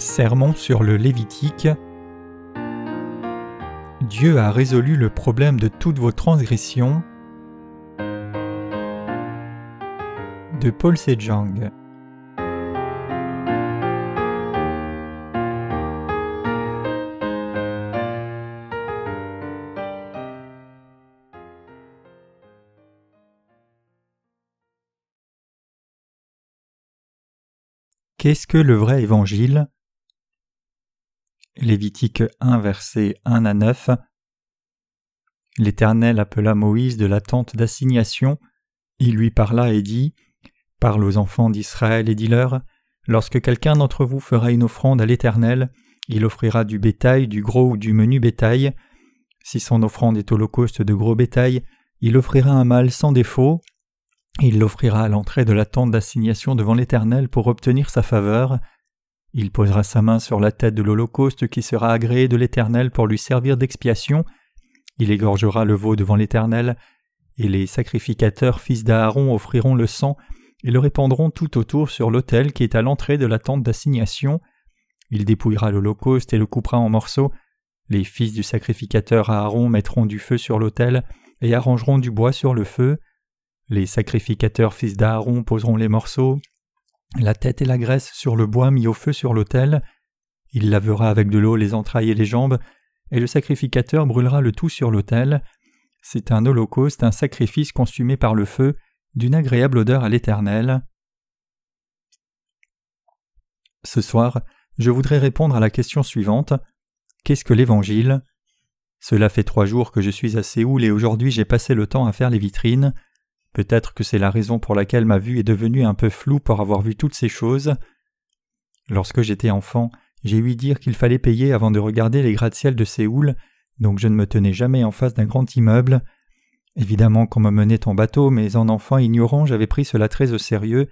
Sermon sur le Lévitique. Dieu a résolu le problème de toutes vos transgressions. De Paul Sejong. Qu'est-ce que le vrai évangile? Lévitique 1 versets 1 à 9 L'Éternel appela Moïse de la tente d'assignation, il lui parla et dit Parle aux enfants d'Israël et dis-leur Lorsque quelqu'un d'entre vous fera une offrande à l'Éternel, il offrira du bétail, du gros ou du menu bétail. Si son offrande est holocauste de gros bétail, il offrira un mâle sans défaut, il l'offrira à l'entrée de la tente d'assignation devant l'Éternel pour obtenir sa faveur. Il posera sa main sur la tête de l'Holocauste qui sera agréé de l'Éternel pour lui servir d'expiation. Il égorgera le veau devant l'Éternel, et les sacrificateurs fils d'Aaron offriront le sang et le répandront tout autour sur l'autel qui est à l'entrée de la tente d'assignation. Il dépouillera l'Holocauste et le coupera en morceaux. Les fils du sacrificateur Aaron mettront du feu sur l'autel et arrangeront du bois sur le feu. Les sacrificateurs fils d'Aaron poseront les morceaux, la tête et la graisse sur le bois mis au feu sur l'autel. Il lavera avec de l'eau les entrailles et les jambes, et le sacrificateur brûlera le tout sur l'autel. C'est un holocauste, un sacrifice consumé par le feu, d'une agréable odeur à l'Éternel. Ce soir, je voudrais répondre à la question suivante. Qu'est-ce que l'Évangile? Cela fait trois jours que je suis à Séoul et aujourd'hui j'ai passé le temps à faire les vitrines. Peut-être que c'est la raison pour laquelle ma vue est devenue un peu floue pour avoir vu toutes ces choses. Lorsque j'étais enfant, j'ai ouï dire qu'il fallait payer avant de regarder les gratte-ciel de Séoul, donc je ne me tenais jamais en face d'un grand immeuble. Évidemment qu'on me menait en bateau, mais en enfant ignorant j'avais pris cela très au sérieux,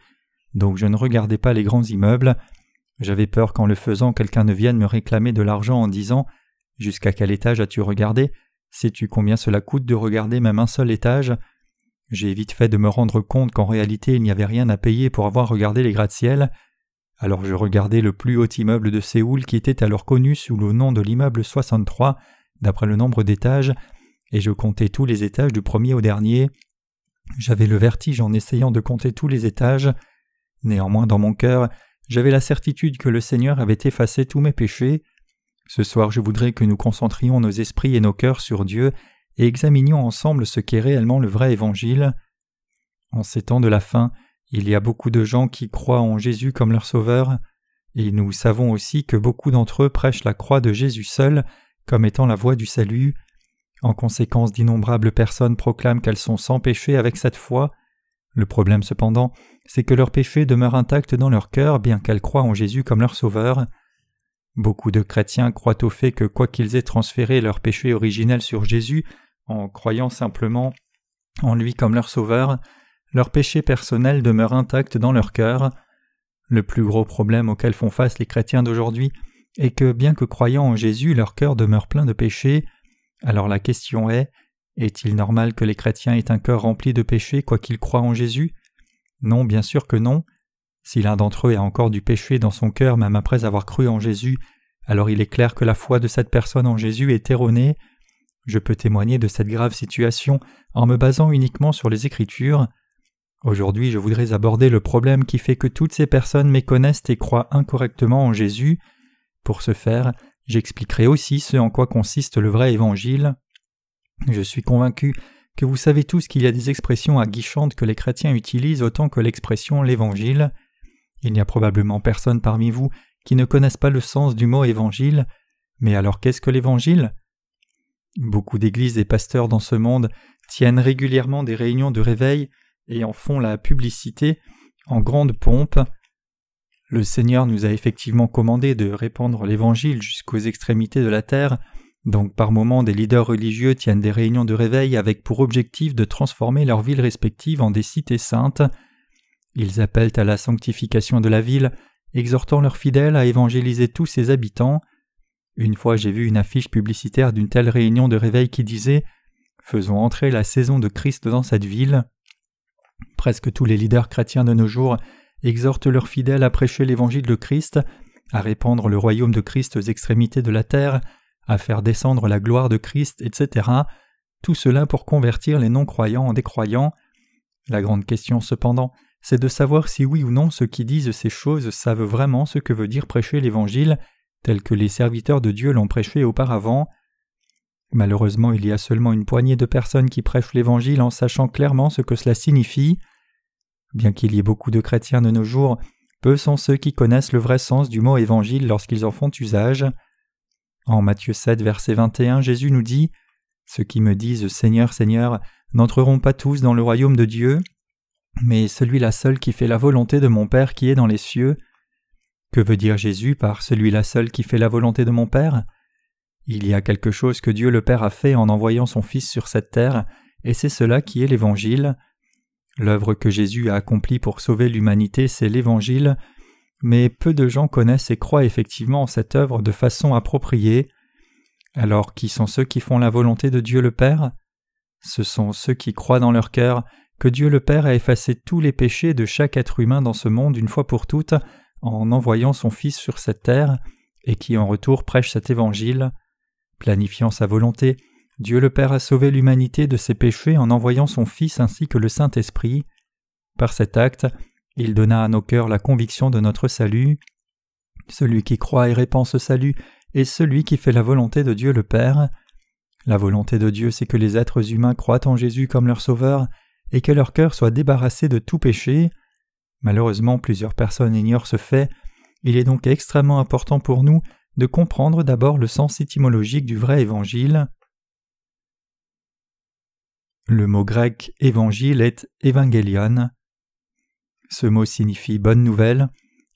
donc je ne regardais pas les grands immeubles. J'avais peur qu'en le faisant quelqu'un ne vienne me réclamer de l'argent en disant Jusqu'à quel étage as-tu regardé? Sais-tu combien cela coûte de regarder même un seul étage? J'ai vite fait de me rendre compte qu'en réalité il n'y avait rien à payer pour avoir regardé les gratte-ciel. Alors je regardai le plus haut immeuble de Séoul qui était alors connu sous le nom de l'immeuble 63 d'après le nombre d'étages, et je comptais tous les étages du premier au dernier. J'avais le vertige en essayant de compter tous les étages. Néanmoins dans mon cœur, j'avais la certitude que le Seigneur avait effacé tous mes péchés. Ce soir je voudrais que nous concentrions nos esprits et nos cœurs sur Dieu et examinions ensemble ce qu'est réellement le vrai évangile. En ces temps de la fin, il y a beaucoup de gens qui croient en Jésus comme leur sauveur, et nous savons aussi que beaucoup d'entre eux prêchent la croix de Jésus seul comme étant la voie du salut. En conséquence, d'innombrables personnes proclament qu'elles sont sans péché avec cette foi. Le problème cependant, c'est que leur péché demeure intact dans leur cœur bien qu'elles croient en Jésus comme leur sauveur. Beaucoup de chrétiens croient au fait que quoi qu'ils aient transféré leur péché originel sur Jésus, en croyant simplement en lui comme leur sauveur, leur péché personnel demeure intact dans leur cœur. Le plus gros problème auquel font face les chrétiens d'aujourd'hui est que bien que croyant en Jésus, leur cœur demeure plein de péchés. Alors la question est est-il normal que les chrétiens aient un cœur rempli de péchés quoiqu'ils croient en Jésus? Non, bien sûr que non. Si l'un d'entre eux a encore du péché dans son cœur même après avoir cru en Jésus, alors il est clair que la foi de cette personne en Jésus est erronée. Je peux témoigner de cette grave situation en me basant uniquement sur les Écritures. Aujourd'hui je voudrais aborder le problème qui fait que toutes ces personnes méconnaissent et croient incorrectement en Jésus. Pour ce faire, j'expliquerai aussi ce en quoi consiste le vrai évangile. Je suis convaincu que vous savez tous qu'il y a des expressions aguichantes que les chrétiens utilisent autant que l'expression l'évangile. Il n'y a probablement personne parmi vous qui ne connaissent pas le sens du mot évangile. Mais alors qu'est-ce que l'évangile? Beaucoup d'églises et pasteurs dans ce monde tiennent régulièrement des réunions de réveil et en font la publicité en grande pompe. Le Seigneur nous a effectivement commandé de répandre l'Évangile jusqu'aux extrémités de la terre, donc par moments des leaders religieux tiennent des réunions de réveil avec pour objectif de transformer leurs villes respectives en des cités saintes. Ils appellent à la sanctification de la ville, exhortant leurs fidèles à évangéliser tous ses habitants. Une fois j'ai vu une affiche publicitaire d'une telle réunion de réveil qui disait Faisons entrer la saison de Christ dans cette ville. Presque tous les leaders chrétiens de nos jours exhortent leurs fidèles à prêcher l'évangile de Christ, à répandre le royaume de Christ aux extrémités de la terre, à faire descendre la gloire de Christ, etc. Tout cela pour convertir les non-croyants en des croyants. La grande question cependant, c'est de savoir si oui ou non ceux qui disent ces choses savent vraiment ce que veut dire prêcher l'Évangile tel que les serviteurs de Dieu l'ont prêché auparavant. Malheureusement, il y a seulement une poignée de personnes qui prêchent l'Évangile en sachant clairement ce que cela signifie. Bien qu'il y ait beaucoup de chrétiens de nos jours, peu sont ceux qui connaissent le vrai sens du mot Évangile lorsqu'ils en font usage. En Matthieu 7, verset 21, Jésus nous dit Ceux qui me disent Seigneur, Seigneur, n'entreront pas tous dans le royaume de Dieu, mais celui-là seul qui fait la volonté de mon Père qui est dans les cieux. Que veut dire Jésus par celui-là seul qui fait la volonté de mon Père? Il y a quelque chose que Dieu le Père a fait en envoyant son Fils sur cette terre, et c'est cela qui est l'Évangile. L'œuvre que Jésus a accomplie pour sauver l'humanité, c'est l'Évangile, mais peu de gens connaissent et croient effectivement en cette œuvre de façon appropriée. Alors qui sont ceux qui font la volonté de Dieu le Père? Ce sont ceux qui croient dans leur cœur que Dieu le Père a effacé tous les péchés de chaque être humain dans ce monde une fois pour toutes en envoyant son Fils sur cette terre, et qui en retour prêche cet évangile. Planifiant sa volonté, Dieu le Père a sauvé l'humanité de ses péchés en envoyant son Fils ainsi que le Saint-Esprit. Par cet acte, il donna à nos cœurs la conviction de notre salut. Celui qui croit et répand ce salut est celui qui fait la volonté de Dieu le Père. La volonté de Dieu, c'est que les êtres humains croient en Jésus comme leur Sauveur et que leur cœur soit débarrassé de tout péché. Malheureusement, plusieurs personnes ignorent ce fait. Il est donc extrêmement important pour nous de comprendre d'abord le sens étymologique du vrai évangile. Le mot grec évangile est évangélion. Ce mot signifie bonne nouvelle.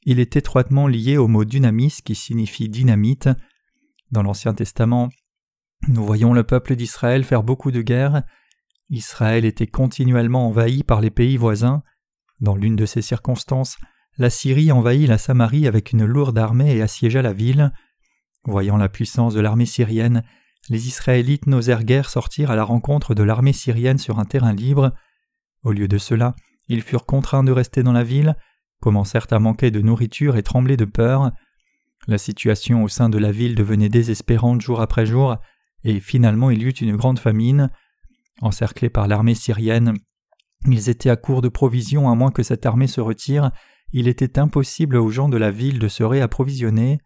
Il est étroitement lié au mot dynamis qui signifie dynamite. Dans l'Ancien Testament, nous voyons le peuple d'Israël faire beaucoup de guerres. Israël était continuellement envahi par les pays voisins. Dans l'une de ces circonstances, la Syrie envahit la Samarie avec une lourde armée et assiégea la ville. Voyant la puissance de l'armée syrienne, les Israélites n'osèrent guère sortir à la rencontre de l'armée syrienne sur un terrain libre. Au lieu de cela, ils furent contraints de rester dans la ville, commencèrent à manquer de nourriture et trembler de peur. La situation au sein de la ville devenait désespérante jour après jour, et finalement il y eut une grande famine. Encerclés par l'armée syrienne, ils étaient à court de provisions à moins que cette armée se retire, il était impossible aux gens de la ville de se réapprovisionner.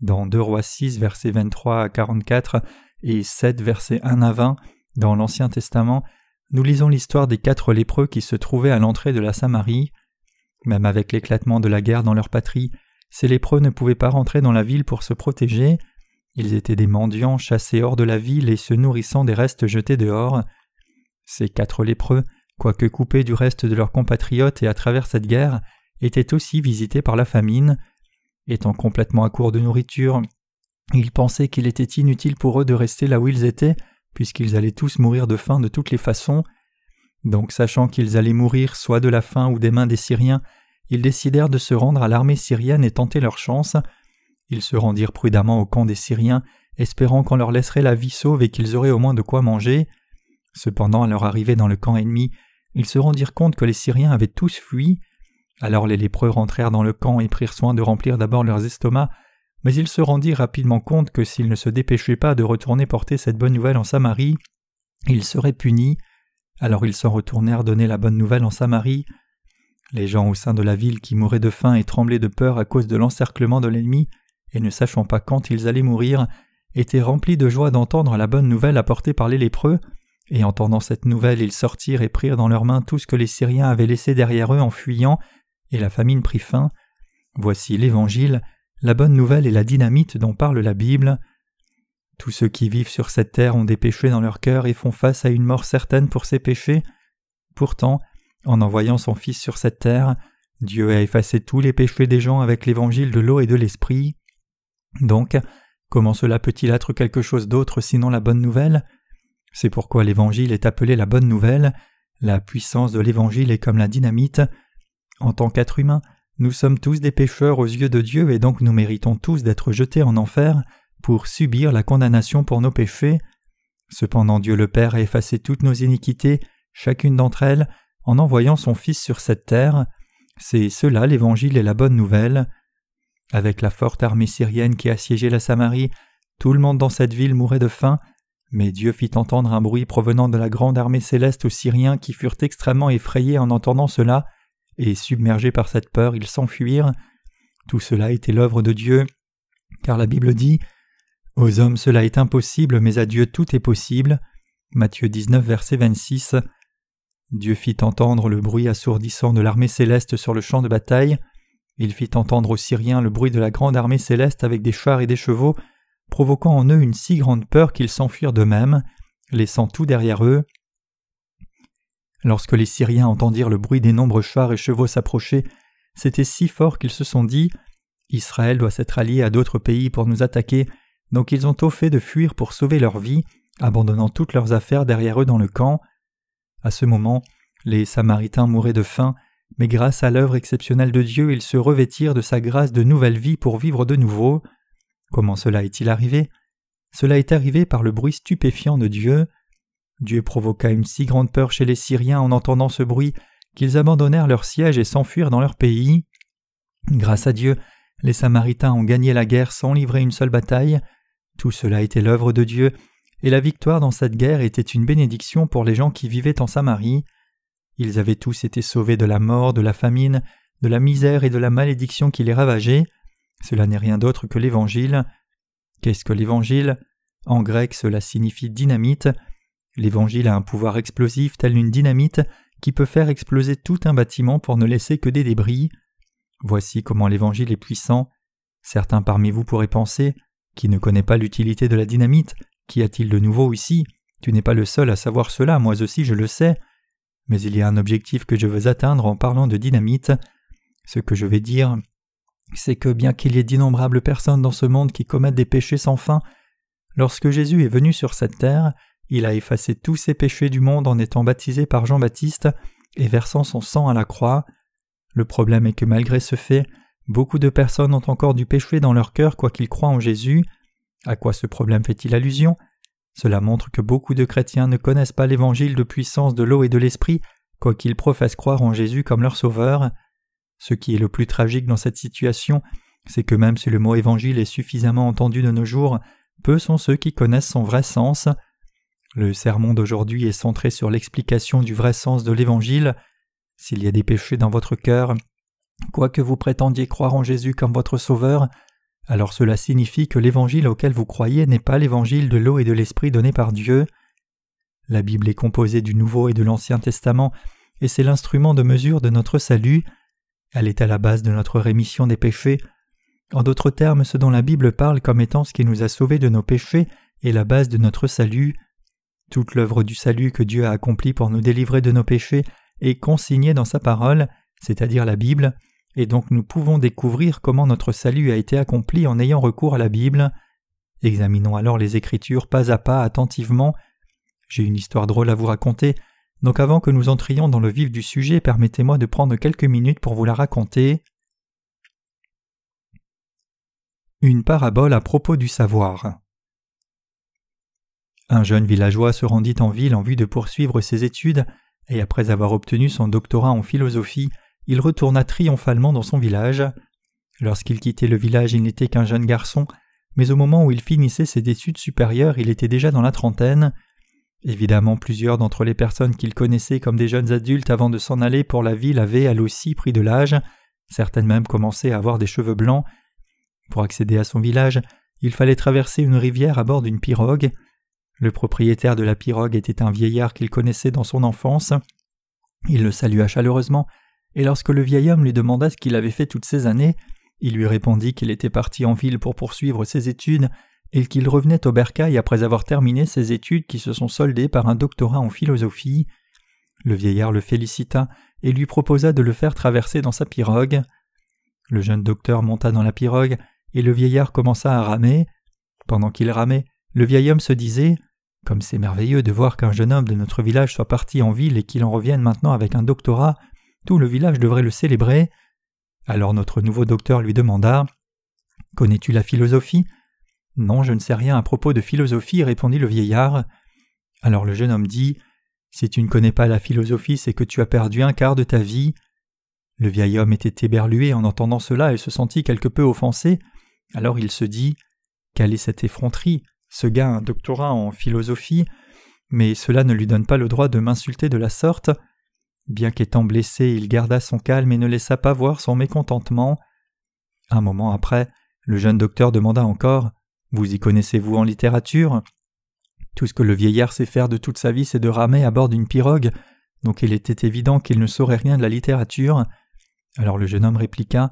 Dans 2 Rois 6 versets 23 à 44 et 7 versets 1 à 20 dans l'Ancien Testament, nous lisons l'histoire des quatre lépreux qui se trouvaient à l'entrée de la Samarie. Même avec l'éclatement de la guerre dans leur patrie, ces lépreux ne pouvaient pas rentrer dans la ville pour se protéger. Ils étaient des mendiants chassés hors de la ville et se nourrissant des restes jetés dehors. Ces quatre lépreux quoique coupés du reste de leurs compatriotes et à travers cette guerre, étaient aussi visités par la famine. Étant complètement à court de nourriture, ils pensaient qu'il était inutile pour eux de rester là où ils étaient, puisqu'ils allaient tous mourir de faim de toutes les façons. Donc, sachant qu'ils allaient mourir soit de la faim ou des mains des Syriens, ils décidèrent de se rendre à l'armée syrienne et tenter leur chance. Ils se rendirent prudemment au camp des Syriens, espérant qu'on leur laisserait la vie sauve et qu'ils auraient au moins de quoi manger. Cependant, à leur arrivée dans le camp ennemi, ils se rendirent compte que les Syriens avaient tous fui. Alors les lépreux rentrèrent dans le camp et prirent soin de remplir d'abord leurs estomacs, mais ils se rendirent rapidement compte que s'ils ne se dépêchaient pas de retourner porter cette bonne nouvelle en Samarie, ils seraient punis. Alors ils s'en retournèrent donner la bonne nouvelle en Samarie. Les gens au sein de la ville qui mouraient de faim et tremblaient de peur à cause de l'encerclement de l'ennemi, et ne sachant pas quand ils allaient mourir, étaient remplis de joie d'entendre la bonne nouvelle apportée par les lépreux, et entendant cette nouvelle, ils sortirent et prirent dans leurs mains tout ce que les Syriens avaient laissé derrière eux en fuyant, et la famine prit fin. Voici l'Évangile, la bonne nouvelle et la dynamite dont parle la Bible. Tous ceux qui vivent sur cette terre ont des péchés dans leur cœur et font face à une mort certaine pour ces péchés. Pourtant, en envoyant son Fils sur cette terre, Dieu a effacé tous les péchés des gens avec l'évangile de l'eau et de l'esprit. Donc, comment cela peut-il être quelque chose d'autre sinon la bonne nouvelle? C'est pourquoi l'Évangile est appelé la bonne nouvelle. La puissance de l'Évangile est comme la dynamite. En tant qu'être humain, nous sommes tous des pécheurs aux yeux de Dieu et donc nous méritons tous d'être jetés en enfer pour subir la condamnation pour nos péchés. Cependant Dieu le Père a effacé toutes nos iniquités, chacune d'entre elles, en envoyant son Fils sur cette terre. C'est cela l'Évangile et la bonne nouvelle. Avec la forte armée syrienne qui assiégeait la Samarie, tout le monde dans cette ville mourait de faim, mais Dieu fit entendre un bruit provenant de la grande armée céleste aux Syriens qui furent extrêmement effrayés en entendant cela, et submergés par cette peur, ils s'enfuirent. Tout cela était l'œuvre de Dieu, car la Bible dit Aux hommes cela est impossible, mais à Dieu tout est possible. Matthieu 19, verset 26. Dieu fit entendre le bruit assourdissant de l'armée céleste sur le champ de bataille. Il fit entendre aux Syriens le bruit de la grande armée céleste avec des chars et des chevaux, provoquant en eux une si grande peur qu'ils s'enfuirent d'eux-mêmes, laissant tout derrière eux. Lorsque les Syriens entendirent le bruit des nombreux chars et chevaux s'approcher, c'était si fort qu'ils se sont dit Israël doit s'être allié à d'autres pays pour nous attaquer, donc ils ont tôt fait de fuir pour sauver leur vie, abandonnant toutes leurs affaires derrière eux dans le camp. À ce moment, les Samaritains mouraient de faim, mais grâce à l'œuvre exceptionnelle de Dieu, ils se revêtirent de sa grâce de nouvelle vie pour vivre de nouveau. Comment cela est-il arrivé? Cela est arrivé par le bruit stupéfiant de Dieu. Dieu provoqua une si grande peur chez les Syriens en entendant ce bruit qu'ils abandonnèrent leur siège et s'enfuirent dans leur pays. Grâce à Dieu, les Samaritains ont gagné la guerre sans livrer une seule bataille. Tout cela était l'œuvre de Dieu, et la victoire dans cette guerre était une bénédiction pour les gens qui vivaient en Samarie. Ils avaient tous été sauvés de la mort, de la famine, de la misère et de la malédiction qui les ravageait. Cela n'est rien d'autre que l'Évangile. Qu'est-ce que l'Évangile? En grec, cela signifie dynamite. L'Évangile a un pouvoir explosif tel une dynamite qui peut faire exploser tout un bâtiment pour ne laisser que des débris. Voici comment l'Évangile est puissant. Certains parmi vous pourraient penser Qui ne connaît pas l'utilité de la dynamite? Qu'y a-t-il de nouveau ici? Tu n'es pas le seul à savoir cela, moi aussi je le sais. Mais il y a un objectif que je veux atteindre en parlant de dynamite. Ce que je vais dire, c'est que bien qu'il y ait d'innombrables personnes dans ce monde qui commettent des péchés sans fin, lorsque Jésus est venu sur cette terre, il a effacé tous ses péchés du monde en étant baptisé par Jean-Baptiste et versant son sang à la croix. Le problème est que malgré ce fait, beaucoup de personnes ont encore du péché dans leur cœur quoiqu'ils croient en Jésus. À quoi ce problème fait-il allusion? Cela montre que beaucoup de chrétiens ne connaissent pas l'évangile de puissance de l'eau et de l'esprit, quoiqu'ils professent croire en Jésus comme leur sauveur. Ce qui est le plus tragique dans cette situation, c'est que même si le mot évangile est suffisamment entendu de nos jours, peu sont ceux qui connaissent son vrai sens. Le sermon d'aujourd'hui est centré sur l'explication du vrai sens de l'évangile. S'il y a des péchés dans votre cœur, quoique vous prétendiez croire en Jésus comme votre sauveur, alors cela signifie que l'évangile auquel vous croyez n'est pas l'évangile de l'eau et de l'esprit donné par Dieu. La Bible est composée du Nouveau et de l'Ancien Testament, et c'est l'instrument de mesure de notre salut. Elle est à la base de notre rémission des péchés. En d'autres termes, ce dont la Bible parle comme étant ce qui nous a sauvés de nos péchés est la base de notre salut. Toute l'œuvre du salut que Dieu a accomplie pour nous délivrer de nos péchés est consignée dans sa parole, c'est-à-dire la Bible, et donc nous pouvons découvrir comment notre salut a été accompli en ayant recours à la Bible. Examinons alors les Écritures pas à pas attentivement. J'ai une histoire drôle à vous raconter, donc avant que nous entrions dans le vif du sujet, permettez-moi de prendre quelques minutes pour vous la raconter. Une parabole à propos du savoir. Un jeune villageois se rendit en ville en vue de poursuivre ses études, et après avoir obtenu son doctorat en philosophie, il retourna triomphalement dans son village. Lorsqu'il quittait le village, il n'était qu'un jeune garçon, mais au moment où il finissait ses études supérieures, il était déjà dans la trentaine. Évidemment, plusieurs d'entre les personnes qu'il connaissait comme des jeunes adultes avant de s'en aller pour la ville avaient, elles aussi, pris de l'âge, certaines même commençaient à avoir des cheveux blancs. Pour accéder à son village, il fallait traverser une rivière à bord d'une pirogue. Le propriétaire de la pirogue était un vieillard qu'il connaissait dans son enfance. Il le salua chaleureusement, et lorsque le vieil homme lui demanda ce qu'il avait fait toutes ces années, il lui répondit qu'il était parti en ville pour poursuivre ses études et qu'il revenait au bercail après avoir terminé ses études qui se sont soldées par un doctorat en philosophie. Le vieillard le félicita et lui proposa de le faire traverser dans sa pirogue. Le jeune docteur monta dans la pirogue et le vieillard commença à ramer. Pendant qu'il ramait, le vieil homme se disait Comme c'est merveilleux de voir qu'un jeune homme de notre village soit parti en ville et qu'il en revienne maintenant avec un doctorat, tout le village devrait le célébrer. Alors notre nouveau docteur lui demanda Connais-tu la philosophie? Non, je ne sais rien à propos de philosophie, répondit le vieillard. Alors le jeune homme dit Si tu ne connais pas la philosophie, c'est que tu as perdu un quart de ta vie. Le vieil homme était éberlué en entendant cela et se sentit quelque peu offensé. Alors il se dit Quelle est cette effronterie Ce gars a un doctorat en philosophie, mais cela ne lui donne pas le droit de m'insulter de la sorte. Bien qu'étant blessé, il garda son calme et ne laissa pas voir son mécontentement. Un moment après, le jeune docteur demanda encore Vous y connaissez-vous en littérature? Tout ce que le vieillard sait faire de toute sa vie, c'est de ramer à bord d'une pirogue, donc il était évident qu'il ne saurait rien de la littérature. Alors le jeune homme répliqua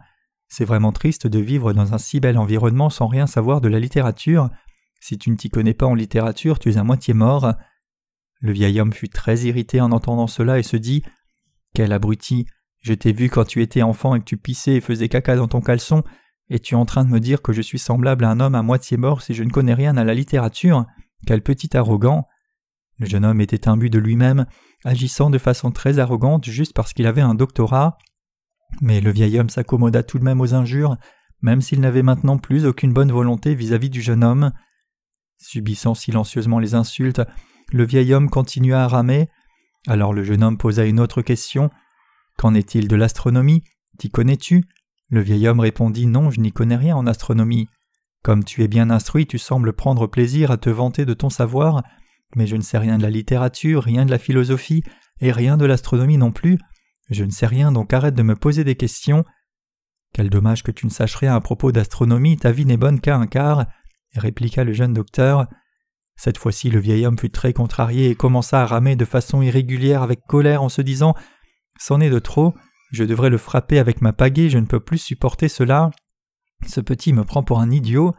C'est vraiment triste de vivre dans un si bel environnement sans rien savoir de la littérature. Si tu ne t'y connais pas en littérature, tu es à moitié mort. Le vieil homme fut très irrité en entendant cela et se dit Quel abruti Je t'ai vu quand tu étais enfant et que tu pissais et faisais caca dans ton caleçon, et tu es en train de me dire que je suis semblable à un homme à moitié mort si je ne connais rien à la littérature? Quel petit arrogant Le jeune homme était imbu de lui-même, agissant de façon très arrogante juste parce qu'il avait un doctorat. Mais le vieil homme s'accommoda tout de même aux injures, même s'il n'avait maintenant plus aucune bonne volonté vis-à-vis du jeune homme. Subissant silencieusement les insultes, le vieil homme continua à ramer. Alors le jeune homme posa une autre question. Qu'en est-il de l'astronomie? T'y connais-tu? Le vieil homme répondit Non, je n'y connais rien en astronomie. Comme tu es bien instruit, tu sembles prendre plaisir à te vanter de ton savoir, mais je ne sais rien de la littérature, rien de la philosophie, et rien de l'astronomie non plus. Je ne sais rien, donc arrête de me poser des questions. Quel dommage que tu ne saches rien à propos d'astronomie, ta vie n'est bonne qu'à un quart, répliqua le jeune docteur. Cette fois-ci le vieil homme fut très contrarié et commença à ramer de façon irrégulière avec colère en se disant C'en est de trop, je devrais le frapper avec ma pagaie, je ne peux plus supporter cela. Ce petit me prend pour un idiot.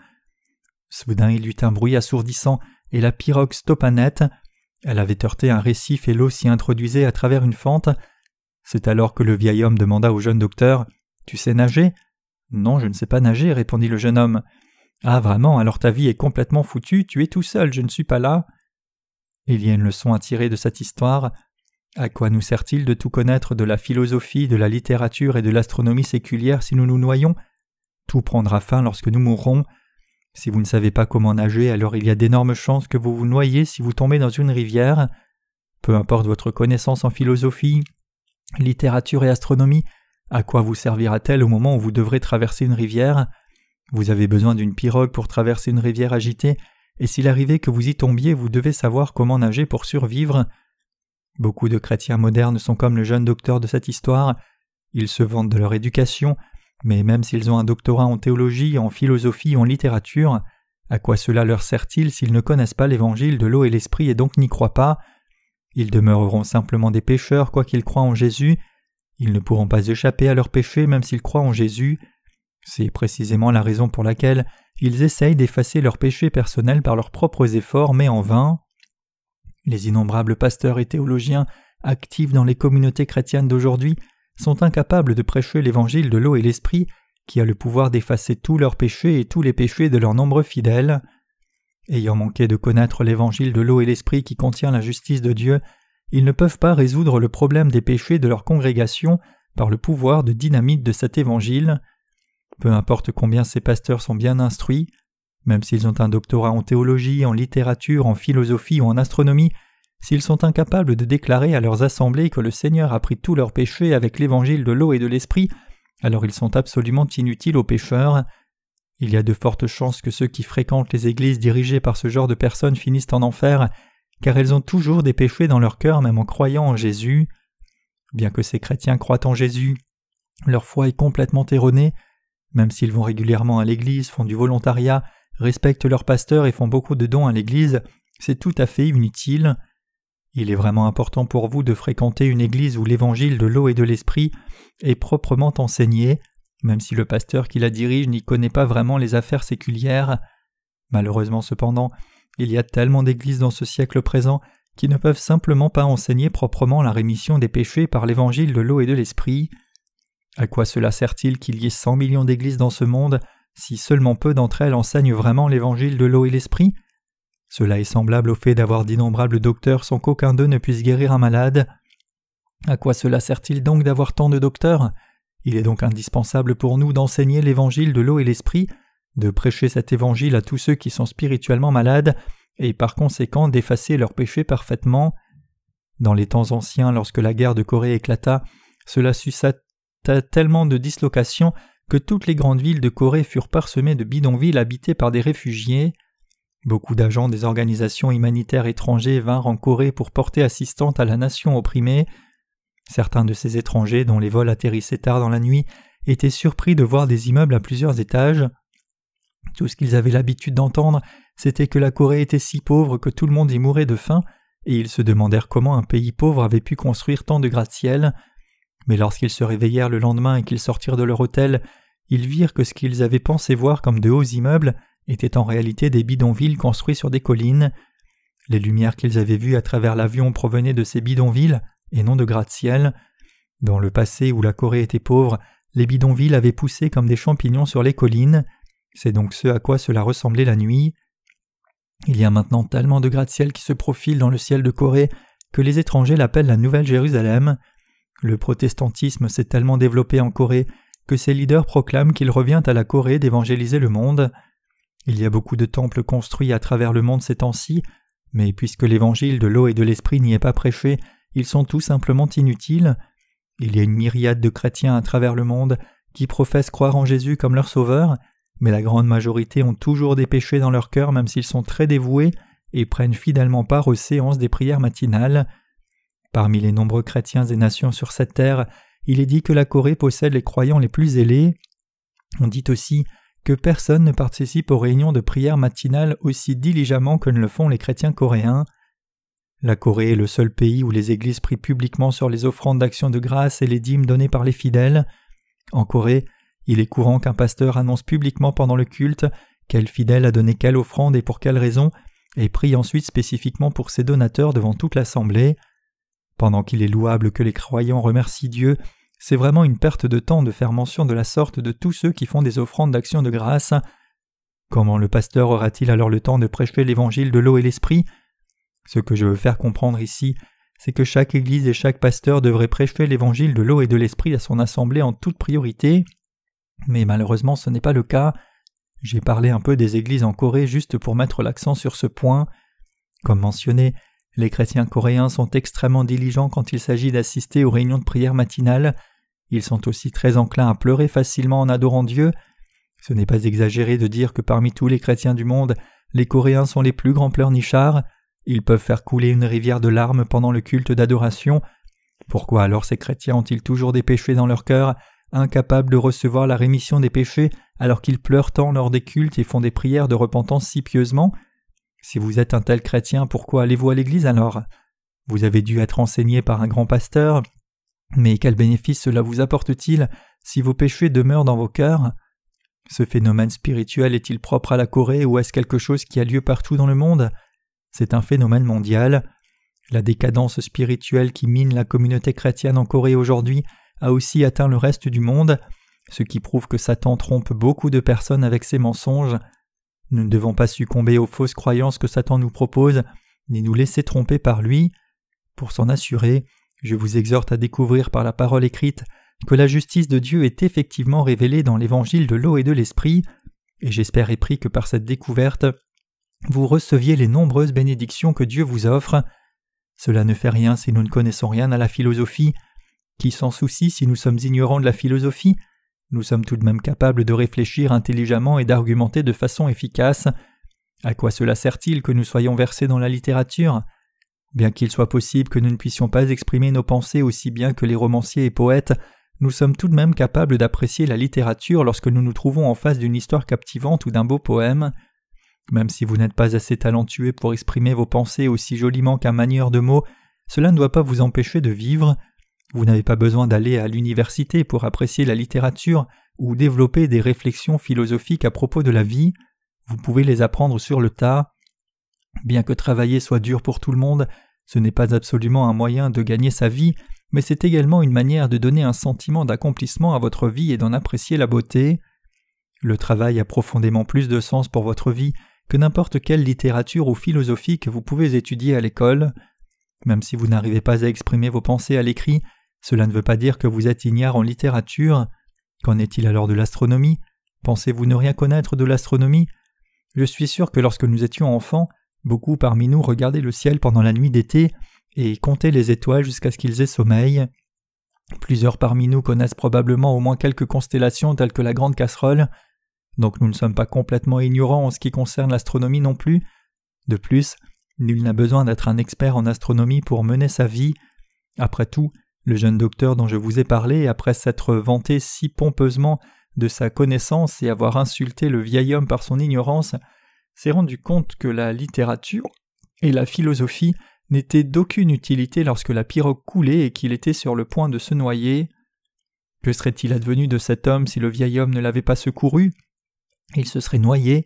Soudain il eut un bruit assourdissant et la pirogue stoppa net. Elle avait heurté un récif et l'eau s'y introduisait à travers une fente. C'est alors que le vieil homme demanda au jeune docteur Tu sais nager Non, je ne sais pas nager, répondit le jeune homme. Ah, vraiment, alors ta vie est complètement foutue, tu es tout seul, je ne suis pas là. Il y a une leçon à tirer de cette histoire. À quoi nous sert-il de tout connaître de la philosophie, de la littérature et de l'astronomie séculière si nous nous noyons? Tout prendra fin lorsque nous mourrons. Si vous ne savez pas comment nager, alors il y a d'énormes chances que vous vous noyez si vous tombez dans une rivière. Peu importe votre connaissance en philosophie, littérature et astronomie, à quoi vous servira-t-elle au moment où vous devrez traverser une rivière? Vous avez besoin d'une pirogue pour traverser une rivière agitée, et s'il arrivait que vous y tombiez, vous devez savoir comment nager pour survivre. Beaucoup de chrétiens modernes sont comme le jeune docteur de cette histoire. Ils se vantent de leur éducation, mais même s'ils ont un doctorat en théologie, en philosophie, en littérature, à quoi cela leur sert-il s'ils ne connaissent pas l'évangile de l'eau et l'esprit et donc n'y croient pas? Ils demeureront simplement des pécheurs quoiqu'ils croient en Jésus. Ils ne pourront pas échapper à leurs péchés même s'ils croient en Jésus. C'est précisément la raison pour laquelle ils essayent d'effacer leurs péchés personnels par leurs propres efforts, mais en vain. Les innombrables pasteurs et théologiens actifs dans les communautés chrétiennes d'aujourd'hui sont incapables de prêcher l'évangile de l'eau et l'esprit qui a le pouvoir d'effacer tous leurs péchés et tous les péchés de leurs nombreux fidèles. Ayant manqué de connaître l'évangile de l'eau et l'esprit qui contient la justice de Dieu, ils ne peuvent pas résoudre le problème des péchés de leur congrégation par le pouvoir de dynamite de cet évangile. Peu importe combien ces pasteurs sont bien instruits, même s'ils ont un doctorat en théologie, en littérature, en philosophie ou en astronomie, s'ils sont incapables de déclarer à leurs assemblées que le Seigneur a pris tous leurs péchés avec l'évangile de l'eau et de l'esprit, alors ils sont absolument inutiles aux pécheurs. Il y a de fortes chances que ceux qui fréquentent les églises dirigées par ce genre de personnes finissent en enfer, car elles ont toujours des péchés dans leur cœur même en croyant en Jésus. Bien que ces chrétiens croient en Jésus, leur foi est complètement erronée, même s'ils vont régulièrement à l'église, font du volontariat, respectent leur pasteur et font beaucoup de dons à l'église, c'est tout à fait inutile. Il est vraiment important pour vous de fréquenter une église où l'évangile de l'eau et de l'esprit est proprement enseigné, même si le pasteur qui la dirige n'y connaît pas vraiment les affaires séculières. Malheureusement cependant, il y a tellement d'églises dans ce siècle présent qui ne peuvent simplement pas enseigner proprement la rémission des péchés par l'évangile de l'eau et de l'esprit. À quoi cela sert-il qu'il y ait cent millions d'églises dans ce monde si seulement peu d'entre elles enseignent vraiment l'évangile de l'eau et l'esprit Cela est semblable au fait d'avoir d'innombrables docteurs sans qu'aucun d'eux ne puisse guérir un malade. À quoi cela sert-il donc d'avoir tant de docteurs? Il est donc indispensable pour nous d'enseigner l'évangile de l'eau et l'esprit, de prêcher cet évangile à tous ceux qui sont spirituellement malades, et par conséquent d'effacer leurs péchés parfaitement. Dans les temps anciens, lorsque la guerre de Corée éclata, cela suça tellement de dislocations que toutes les grandes villes de Corée furent parsemées de bidonvilles habités par des réfugiés. Beaucoup d'agents des organisations humanitaires étrangers vinrent en Corée pour porter assistance à la nation opprimée. Certains de ces étrangers, dont les vols atterrissaient tard dans la nuit, étaient surpris de voir des immeubles à plusieurs étages. Tout ce qu'ils avaient l'habitude d'entendre, c'était que la Corée était si pauvre que tout le monde y mourait de faim, et ils se demandèrent comment un pays pauvre avait pu construire tant de gratte-ciel. Mais lorsqu'ils se réveillèrent le lendemain et qu'ils sortirent de leur hôtel, ils virent que ce qu'ils avaient pensé voir comme de hauts immeubles étaient en réalité des bidonvilles construits sur des collines. Les lumières qu'ils avaient vues à travers l'avion provenaient de ces bidonvilles et non de gratte-ciel. Dans le passé où la Corée était pauvre, les bidonvilles avaient poussé comme des champignons sur les collines. C'est donc ce à quoi cela ressemblait la nuit. Il y a maintenant tellement de gratte-ciel qui se profilent dans le ciel de Corée que les étrangers l'appellent la Nouvelle Jérusalem. Le protestantisme s'est tellement développé en Corée que ses leaders proclament qu'il revient à la Corée d'évangéliser le monde. Il y a beaucoup de temples construits à travers le monde ces temps-ci, mais puisque l'évangile de l'eau et de l'esprit n'y est pas prêché, ils sont tout simplement inutiles. Il y a une myriade de chrétiens à travers le monde qui professent croire en Jésus comme leur sauveur, mais la grande majorité ont toujours des péchés dans leur cœur même s'ils sont très dévoués et prennent fidèlement part aux séances des prières matinales. Parmi les nombreux chrétiens et nations sur cette terre, il est dit que la Corée possède les croyants les plus zélés. On dit aussi que personne ne participe aux réunions de prière matinale aussi diligemment que ne le font les chrétiens coréens. La Corée est le seul pays où les églises prient publiquement sur les offrandes d'action de grâce et les dîmes données par les fidèles. En Corée, il est courant qu'un pasteur annonce publiquement pendant le culte quel fidèle a donné quelle offrande et pour quelle raison, et prie ensuite spécifiquement pour ses donateurs devant toute l'assemblée. Pendant qu'il est louable que les croyants remercient Dieu c'est vraiment une perte de temps de faire mention de la sorte de tous ceux qui font des offrandes d'action de grâce. Comment le pasteur aura-t-il alors le temps de prêcher l'évangile de l'eau et l'esprit? Ce que je veux faire comprendre ici, c'est que chaque Église et chaque pasteur devrait prêcher l'évangile de l'eau et de l'esprit à son assemblée en toute priorité. Mais malheureusement ce n'est pas le cas. J'ai parlé un peu des églises en Corée juste pour mettre l'accent sur ce point. Comme mentionné, les chrétiens coréens sont extrêmement diligents quand il s'agit d'assister aux réunions de prière matinales. Ils sont aussi très enclins à pleurer facilement en adorant Dieu. Ce n'est pas exagéré de dire que parmi tous les chrétiens du monde, les Coréens sont les plus grands pleurnichards. Ils peuvent faire couler une rivière de larmes pendant le culte d'adoration. Pourquoi alors ces chrétiens ont-ils toujours des péchés dans leur cœur, incapables de recevoir la rémission des péchés alors qu'ils pleurent tant lors des cultes et font des prières de repentance si pieusement? Si vous êtes un tel chrétien, pourquoi allez-vous à l'église alors? Vous avez dû être enseigné par un grand pasteur, mais quel bénéfice cela vous apporte-t-il si vos péchés demeurent dans vos cœurs? Ce phénomène spirituel est-il propre à la Corée ou est-ce quelque chose qui a lieu partout dans le monde? C'est un phénomène mondial. La décadence spirituelle qui mine la communauté chrétienne en Corée aujourd'hui a aussi atteint le reste du monde, ce qui prouve que Satan trompe beaucoup de personnes avec ses mensonges. Nous ne devons pas succomber aux fausses croyances que Satan nous propose, ni nous laisser tromper par lui. Pour s'en assurer, je vous exhorte à découvrir par la parole écrite que la justice de Dieu est effectivement révélée dans l'évangile de l'eau et de l'esprit, et j'espère et prie que par cette découverte, vous receviez les nombreuses bénédictions que Dieu vous offre. Cela ne fait rien si nous ne connaissons rien à la philosophie. Qui s'en soucie si nous sommes ignorants de la philosophie? Nous sommes tout de même capables de réfléchir intelligemment et d'argumenter de façon efficace. À quoi cela sert-il que nous soyons versés dans la littérature? Bien qu'il soit possible que nous ne puissions pas exprimer nos pensées aussi bien que les romanciers et poètes, nous sommes tout de même capables d'apprécier la littérature lorsque nous nous trouvons en face d'une histoire captivante ou d'un beau poème. Même si vous n'êtes pas assez talentueux pour exprimer vos pensées aussi joliment qu'un manieur de mots, cela ne doit pas vous empêcher de vivre. Vous n'avez pas besoin d'aller à l'université pour apprécier la littérature ou développer des réflexions philosophiques à propos de la vie, vous pouvez les apprendre sur le tas. Bien que travailler soit dur pour tout le monde, ce n'est pas absolument un moyen de gagner sa vie, mais c'est également une manière de donner un sentiment d'accomplissement à votre vie et d'en apprécier la beauté. Le travail a profondément plus de sens pour votre vie que n'importe quelle littérature ou philosophie que vous pouvez étudier à l'école. Même si vous n'arrivez pas à exprimer vos pensées à l'écrit, cela ne veut pas dire que vous êtes ignare en littérature. Qu'en est-il alors de l'astronomie? Pensez-vous ne rien connaître de l'astronomie? Je suis sûr que lorsque nous étions enfants, beaucoup parmi nous regardaient le ciel pendant la nuit d'été et comptaient les étoiles jusqu'à ce qu'ils aient sommeil. Plusieurs parmi nous connaissent probablement au moins quelques constellations telles que la Grande Casserole, donc nous ne sommes pas complètement ignorants en ce qui concerne l'astronomie non plus. De plus, nul n'a besoin d'être un expert en astronomie pour mener sa vie. Après tout, le jeune docteur dont je vous ai parlé, après s'être vanté si pompeusement de sa connaissance et avoir insulté le vieil homme par son ignorance, s'est rendu compte que la littérature et la philosophie n'étaient d'aucune utilité lorsque la pirogue coulait et qu'il était sur le point de se noyer. Que serait-il advenu de cet homme si le vieil homme ne l'avait pas secouru? Il se serait noyé.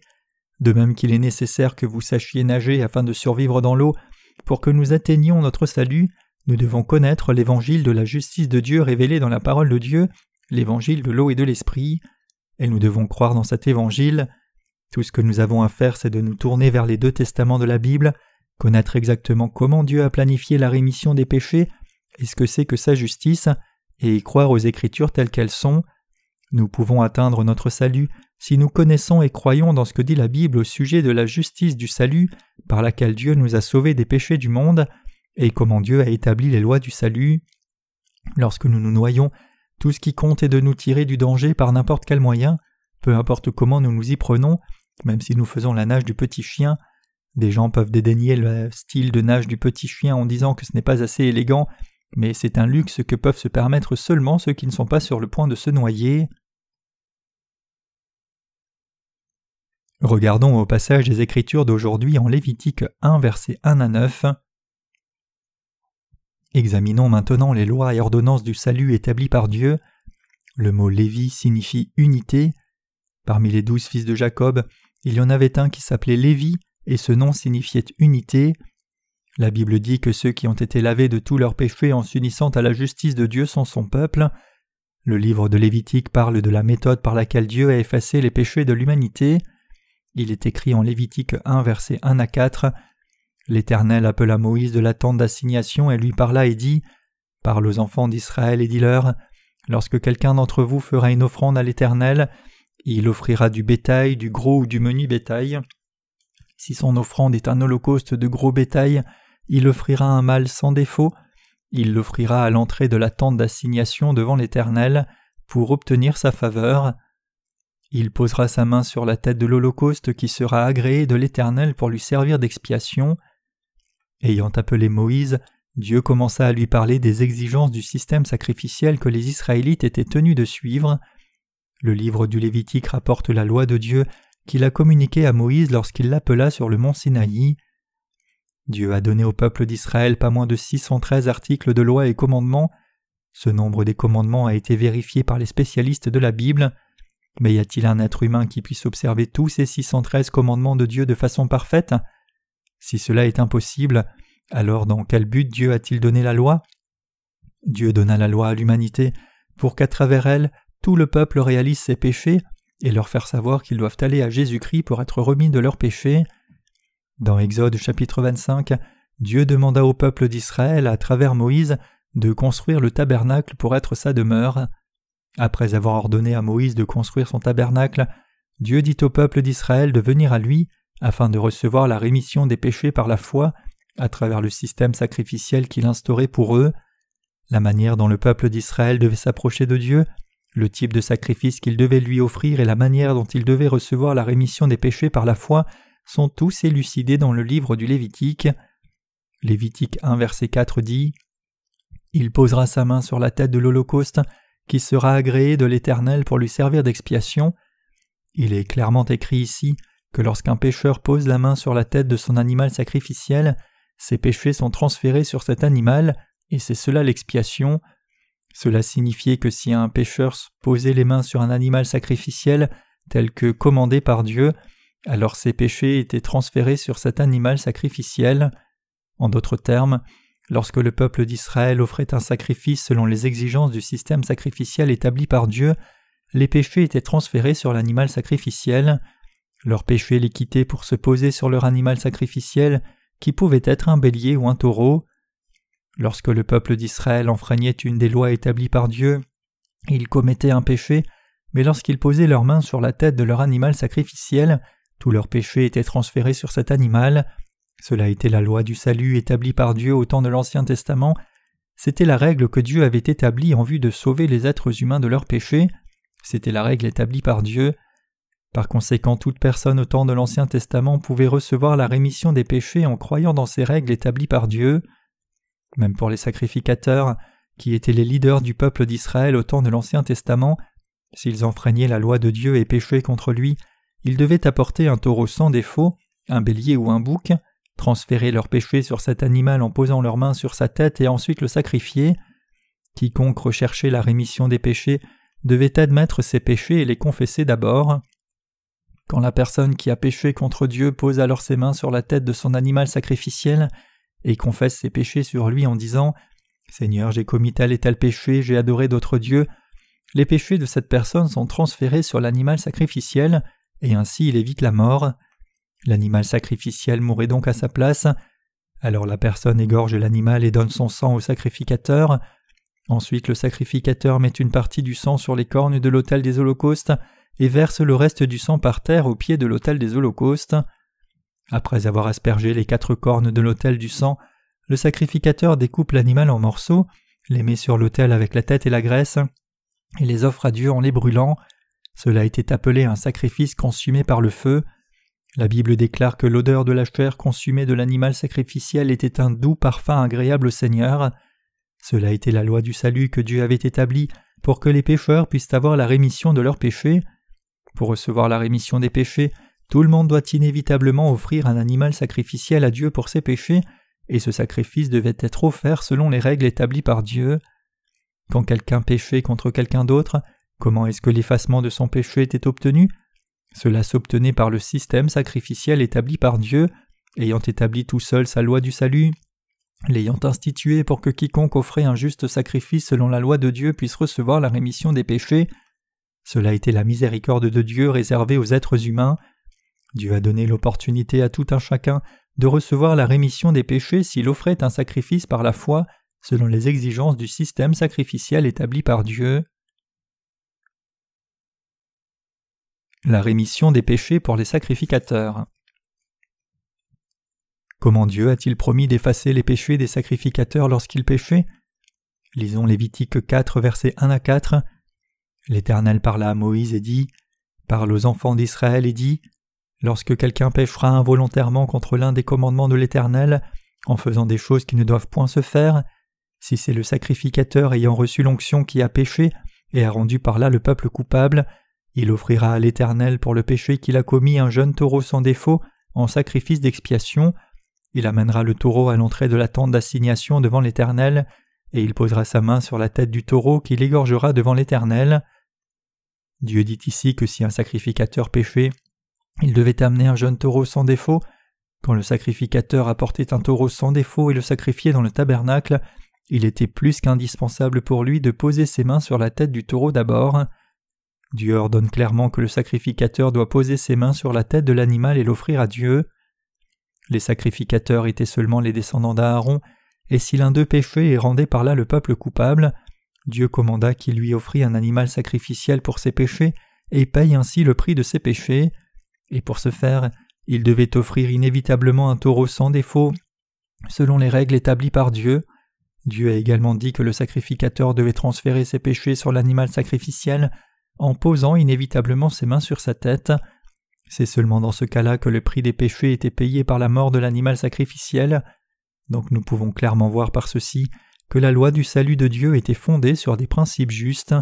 De même qu'il est nécessaire que vous sachiez nager afin de survivre dans l'eau, pour que nous atteignions notre salut, nous devons connaître l'évangile de la justice de Dieu révélé dans la parole de Dieu, l'évangile de l'eau et de l'esprit, et nous devons croire dans cet évangile. Tout ce que nous avons à faire, c'est de nous tourner vers les deux testaments de la Bible, connaître exactement comment Dieu a planifié la rémission des péchés et ce que c'est que sa justice, et croire aux Écritures telles qu'elles sont. Nous pouvons atteindre notre salut si nous connaissons et croyons dans ce que dit la Bible au sujet de la justice du salut par laquelle Dieu nous a sauvés des péchés du monde, et comment Dieu a établi les lois du salut. Lorsque nous nous noyons, tout ce qui compte est de nous tirer du danger par n'importe quel moyen, peu importe comment nous nous y prenons, même si nous faisons la nage du petit chien. Des gens peuvent dédaigner le style de nage du petit chien en disant que ce n'est pas assez élégant, mais c'est un luxe que peuvent se permettre seulement ceux qui ne sont pas sur le point de se noyer. Regardons au passage des Écritures d'aujourd'hui en Lévitique 1 verset 1 à 9. Examinons maintenant les lois et ordonnances du salut établies par Dieu. Le mot Lévi signifie unité. Parmi les douze fils de Jacob, il y en avait un qui s'appelait Lévi, et ce nom signifiait unité. La Bible dit que ceux qui ont été lavés de tous leurs péchés en s'unissant à la justice de Dieu sont son peuple. Le livre de Lévitique parle de la méthode par laquelle Dieu a effacé les péchés de l'humanité. Il est écrit en Lévitique 1 verset 1 à 4 L'Éternel appela Moïse de la tente d'assignation et lui parla et dit Parle aux enfants d'Israël et dis-leur Lorsque quelqu'un d'entre vous fera une offrande à l'Éternel, il offrira du bétail, du gros ou du menu bétail. Si son offrande est un holocauste de gros bétail, il offrira un mâle sans défaut. Il l'offrira à l'entrée de la tente d'assignation devant l'Éternel pour obtenir sa faveur. Il posera sa main sur la tête de l'holocauste qui sera agréé de l'Éternel pour lui servir d'expiation. Ayant appelé Moïse, Dieu commença à lui parler des exigences du système sacrificiel que les Israélites étaient tenus de suivre. Le livre du Lévitique rapporte la loi de Dieu qu'il a communiquée à Moïse lorsqu'il l'appela sur le mont Sinaï. Dieu a donné au peuple d'Israël pas moins de 613 articles de loi et commandements. Ce nombre des commandements a été vérifié par les spécialistes de la Bible. Mais y a-t-il un être humain qui puisse observer tous ces 613 commandements de Dieu de façon parfaite? Si cela est impossible, alors dans quel but Dieu a-t-il donné la loi? Dieu donna la loi à l'humanité pour qu'à travers elle tout le peuple réalise ses péchés et leur faire savoir qu'ils doivent aller à Jésus-Christ pour être remis de leurs péchés. Dans Exode chapitre 25, Dieu demanda au peuple d'Israël à travers Moïse de construire le tabernacle pour être sa demeure. Après avoir ordonné à Moïse de construire son tabernacle, Dieu dit au peuple d'Israël de venir à lui afin de recevoir la rémission des péchés par la foi à travers le système sacrificiel qu'il instaurait pour eux, la manière dont le peuple d'Israël devait s'approcher de Dieu, le type de sacrifice qu'il devait lui offrir et la manière dont il devait recevoir la rémission des péchés par la foi sont tous élucidés dans le livre du Lévitique. Lévitique 1 verset 4 dit Il posera sa main sur la tête de l'Holocauste, qui sera agréé de l'Éternel pour lui servir d'expiation. Il est clairement écrit ici que lorsqu'un pécheur pose la main sur la tête de son animal sacrificiel, ses péchés sont transférés sur cet animal, et c'est cela l'expiation. Cela signifiait que si un pécheur posait les mains sur un animal sacrificiel tel que commandé par Dieu, alors ses péchés étaient transférés sur cet animal sacrificiel. En d'autres termes, lorsque le peuple d'Israël offrait un sacrifice selon les exigences du système sacrificiel établi par Dieu, les péchés étaient transférés sur l'animal sacrificiel. Leur péché les quittait pour se poser sur leur animal sacrificiel, qui pouvait être un bélier ou un taureau. Lorsque le peuple d'Israël enfreignait une des lois établies par Dieu, ils commettaient un péché, mais lorsqu'ils posaient leurs mains sur la tête de leur animal sacrificiel, tous leurs péchés étaient transférés sur cet animal. Cela était la loi du salut établie par Dieu au temps de l'Ancien Testament. c'était la règle que Dieu avait établie en vue de sauver les êtres humains de leurs péchés, c'était la règle établie par Dieu. Par conséquent, toute personne au temps de l'Ancien Testament pouvait recevoir la rémission des péchés en croyant dans ces règles établies par Dieu. Même pour les sacrificateurs, qui étaient les leaders du peuple d'Israël au temps de l'Ancien Testament, s'ils enfreignaient la loi de Dieu et péchaient contre lui, ils devaient apporter un taureau sans défaut, un bélier ou un bouc, transférer leur péché sur cet animal en posant leurs mains sur sa tête et ensuite le sacrifier. Quiconque recherchait la rémission des péchés devait admettre ses péchés et les confesser d'abord. Quand la personne qui a péché contre Dieu pose alors ses mains sur la tête de son animal sacrificiel et confesse ses péchés sur lui en disant Seigneur, j'ai commis tel et tel péché, j'ai adoré d'autres dieux, les péchés de cette personne sont transférés sur l'animal sacrificiel, et ainsi il évite la mort. L'animal sacrificiel mourrait donc à sa place. Alors la personne égorge l'animal et donne son sang au sacrificateur. Ensuite le sacrificateur met une partie du sang sur les cornes de l'autel des holocaustes et verse le reste du sang par terre au pied de l'autel des holocaustes. Après avoir aspergé les quatre cornes de l'autel du sang, le sacrificateur découpe l'animal en morceaux, les met sur l'autel avec la tête et la graisse, et les offre à Dieu en les brûlant. Cela était appelé un sacrifice consumé par le feu. La Bible déclare que l'odeur de la chair consumée de l'animal sacrificiel était un doux parfum agréable au Seigneur. Cela était la loi du salut que Dieu avait établie pour que les pécheurs puissent avoir la rémission de leurs péchés. Pour recevoir la rémission des péchés, tout le monde doit inévitablement offrir un animal sacrificiel à Dieu pour ses péchés, et ce sacrifice devait être offert selon les règles établies par Dieu. Quand quelqu'un péchait contre quelqu'un d'autre, comment est-ce que l'effacement de son péché était obtenu? Cela s'obtenait par le système sacrificiel établi par Dieu, ayant établi tout seul sa loi du salut, l'ayant institué pour que quiconque offrait un juste sacrifice selon la loi de Dieu puisse recevoir la rémission des péchés. Cela était la miséricorde de Dieu réservée aux êtres humains. Dieu a donné l'opportunité à tout un chacun de recevoir la rémission des péchés s'il offrait un sacrifice par la foi selon les exigences du système sacrificiel établi par Dieu. La rémission des péchés pour les sacrificateurs. Comment Dieu a-t-il promis d'effacer les péchés des sacrificateurs lorsqu'ils péchaient? Lisons Lévitique 4, versets 1 à 4. L'Éternel parla à Moïse et dit Parle aux enfants d'Israël et dit Lorsque quelqu'un péchera involontairement contre l'un des commandements de l'Éternel, en faisant des choses qui ne doivent point se faire, si c'est le sacrificateur ayant reçu l'onction qui a péché et a rendu par là le peuple coupable, il offrira à l'Éternel pour le péché qu'il a commis un jeune taureau sans défaut en sacrifice d'expiation. Il amènera le taureau à l'entrée de la tente d'assignation devant l'Éternel, et il posera sa main sur la tête du taureau qu'il égorgera devant l'Éternel. Dieu dit ici que si un sacrificateur péchait, il devait amener un jeune taureau sans défaut. Quand le sacrificateur apportait un taureau sans défaut et le sacrifiait dans le tabernacle, il était plus qu'indispensable pour lui de poser ses mains sur la tête du taureau d'abord. Dieu ordonne clairement que le sacrificateur doit poser ses mains sur la tête de l'animal et l'offrir à Dieu. Les sacrificateurs étaient seulement les descendants d'Aaron, et si l'un d'eux péchait et rendait par là le peuple coupable, Dieu commanda qu'il lui offrit un animal sacrificiel pour ses péchés et paye ainsi le prix de ses péchés, et pour ce faire, il devait offrir inévitablement un taureau sans défaut, selon les règles établies par Dieu. Dieu a également dit que le sacrificateur devait transférer ses péchés sur l'animal sacrificiel en posant inévitablement ses mains sur sa tête. C'est seulement dans ce cas-là que le prix des péchés était payé par la mort de l'animal sacrificiel. Donc nous pouvons clairement voir par ceci que la loi du salut de Dieu était fondée sur des principes justes.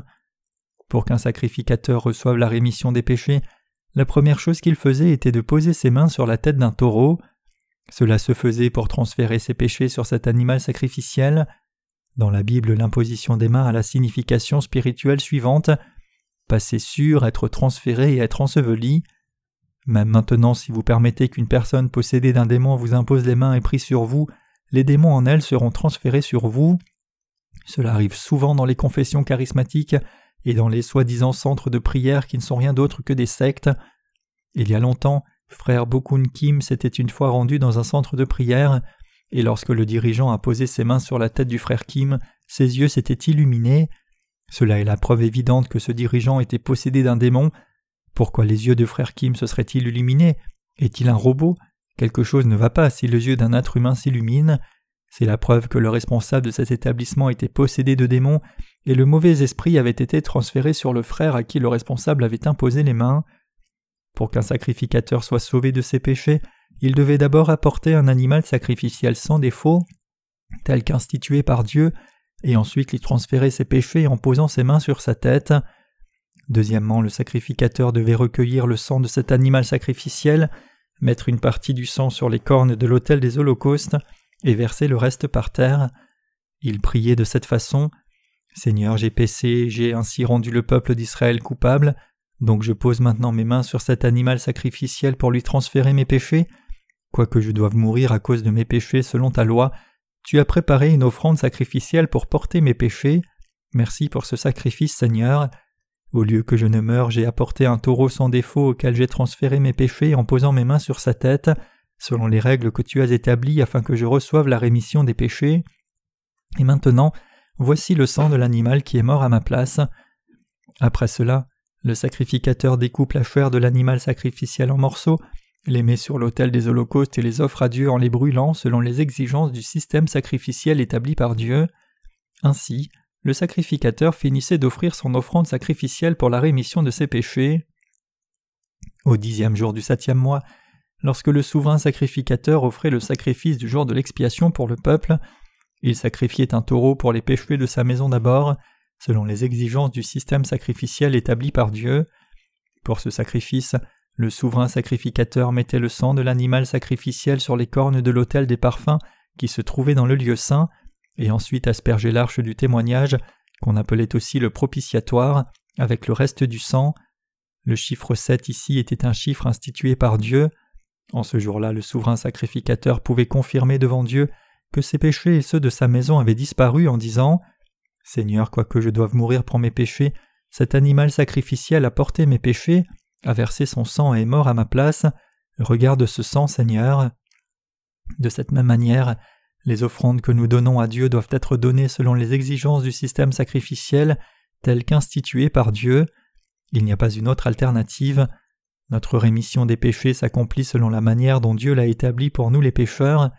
Pour qu'un sacrificateur reçoive la rémission des péchés, la première chose qu'il faisait était de poser ses mains sur la tête d'un taureau. Cela se faisait pour transférer ses péchés sur cet animal sacrificiel. Dans la Bible, l'imposition des mains a la signification spirituelle suivante passer sûr, être transféré et être enseveli. Même maintenant, si vous permettez qu'une personne possédée d'un démon vous impose les mains et prie sur vous, les démons en elle seront transférés sur vous. Cela arrive souvent dans les confessions charismatiques et dans les soi-disant centres de prière qui ne sont rien d'autre que des sectes. Il y a longtemps, frère Bokun Kim s'était une fois rendu dans un centre de prière, et lorsque le dirigeant a posé ses mains sur la tête du frère Kim, ses yeux s'étaient illuminés. Cela est la preuve évidente que ce dirigeant était possédé d'un démon. Pourquoi les yeux de frère Kim se seraient-ils illuminés? Est-il un robot? Quelque chose ne va pas si les yeux d'un être humain s'illuminent. C'est la preuve que le responsable de cet établissement était possédé de démons et le mauvais esprit avait été transféré sur le frère à qui le responsable avait imposé les mains. Pour qu'un sacrificateur soit sauvé de ses péchés, il devait d'abord apporter un animal sacrificiel sans défaut, tel qu'institué par Dieu, et ensuite lui transférer ses péchés en posant ses mains sur sa tête. Deuxièmement, le sacrificateur devait recueillir le sang de cet animal sacrificiel, mettre une partie du sang sur les cornes de l'autel des holocaustes et verser le reste par terre. Il priait de cette façon Seigneur, j'ai péché, j'ai ainsi rendu le peuple d'Israël coupable, donc je pose maintenant mes mains sur cet animal sacrificiel pour lui transférer mes péchés. Quoique je doive mourir à cause de mes péchés selon ta loi, tu as préparé une offrande sacrificielle pour porter mes péchés. Merci pour ce sacrifice, Seigneur. Au lieu que je ne meure, j'ai apporté un taureau sans défaut auquel j'ai transféré mes péchés en posant mes mains sur sa tête, selon les règles que tu as établies afin que je reçoive la rémission des péchés. Et maintenant, voici le sang de l'animal qui est mort à ma place. Après cela, le sacrificateur découpe la chair de l'animal sacrificiel en morceaux, les met sur l'autel des holocaustes et les offre à Dieu en les brûlant selon les exigences du système sacrificiel établi par Dieu. Ainsi, le sacrificateur finissait d'offrir son offrande sacrificielle pour la rémission de ses péchés. Au dixième jour du septième mois, lorsque le souverain sacrificateur offrait le sacrifice du jour de l'expiation pour le peuple, il sacrifiait un taureau pour les péchés de sa maison d'abord, selon les exigences du système sacrificiel établi par Dieu. Pour ce sacrifice, le souverain sacrificateur mettait le sang de l'animal sacrificiel sur les cornes de l'autel des parfums qui se trouvait dans le lieu saint, et ensuite aspergeait l'arche du témoignage, qu'on appelait aussi le propitiatoire, avec le reste du sang. Le chiffre 7 ici était un chiffre institué par Dieu. En ce jour-là, le souverain sacrificateur pouvait confirmer devant Dieu que ses péchés et ceux de sa maison avaient disparu en disant Seigneur, quoique je doive mourir pour mes péchés, cet animal sacrificiel a porté mes péchés, a versé son sang et est mort à ma place. Regarde ce sang, Seigneur. De cette même manière, les offrandes que nous donnons à Dieu doivent être données selon les exigences du système sacrificiel tel qu'institué par Dieu. Il n'y a pas une autre alternative. Notre rémission des péchés s'accomplit selon la manière dont Dieu l'a établi pour nous les pécheurs.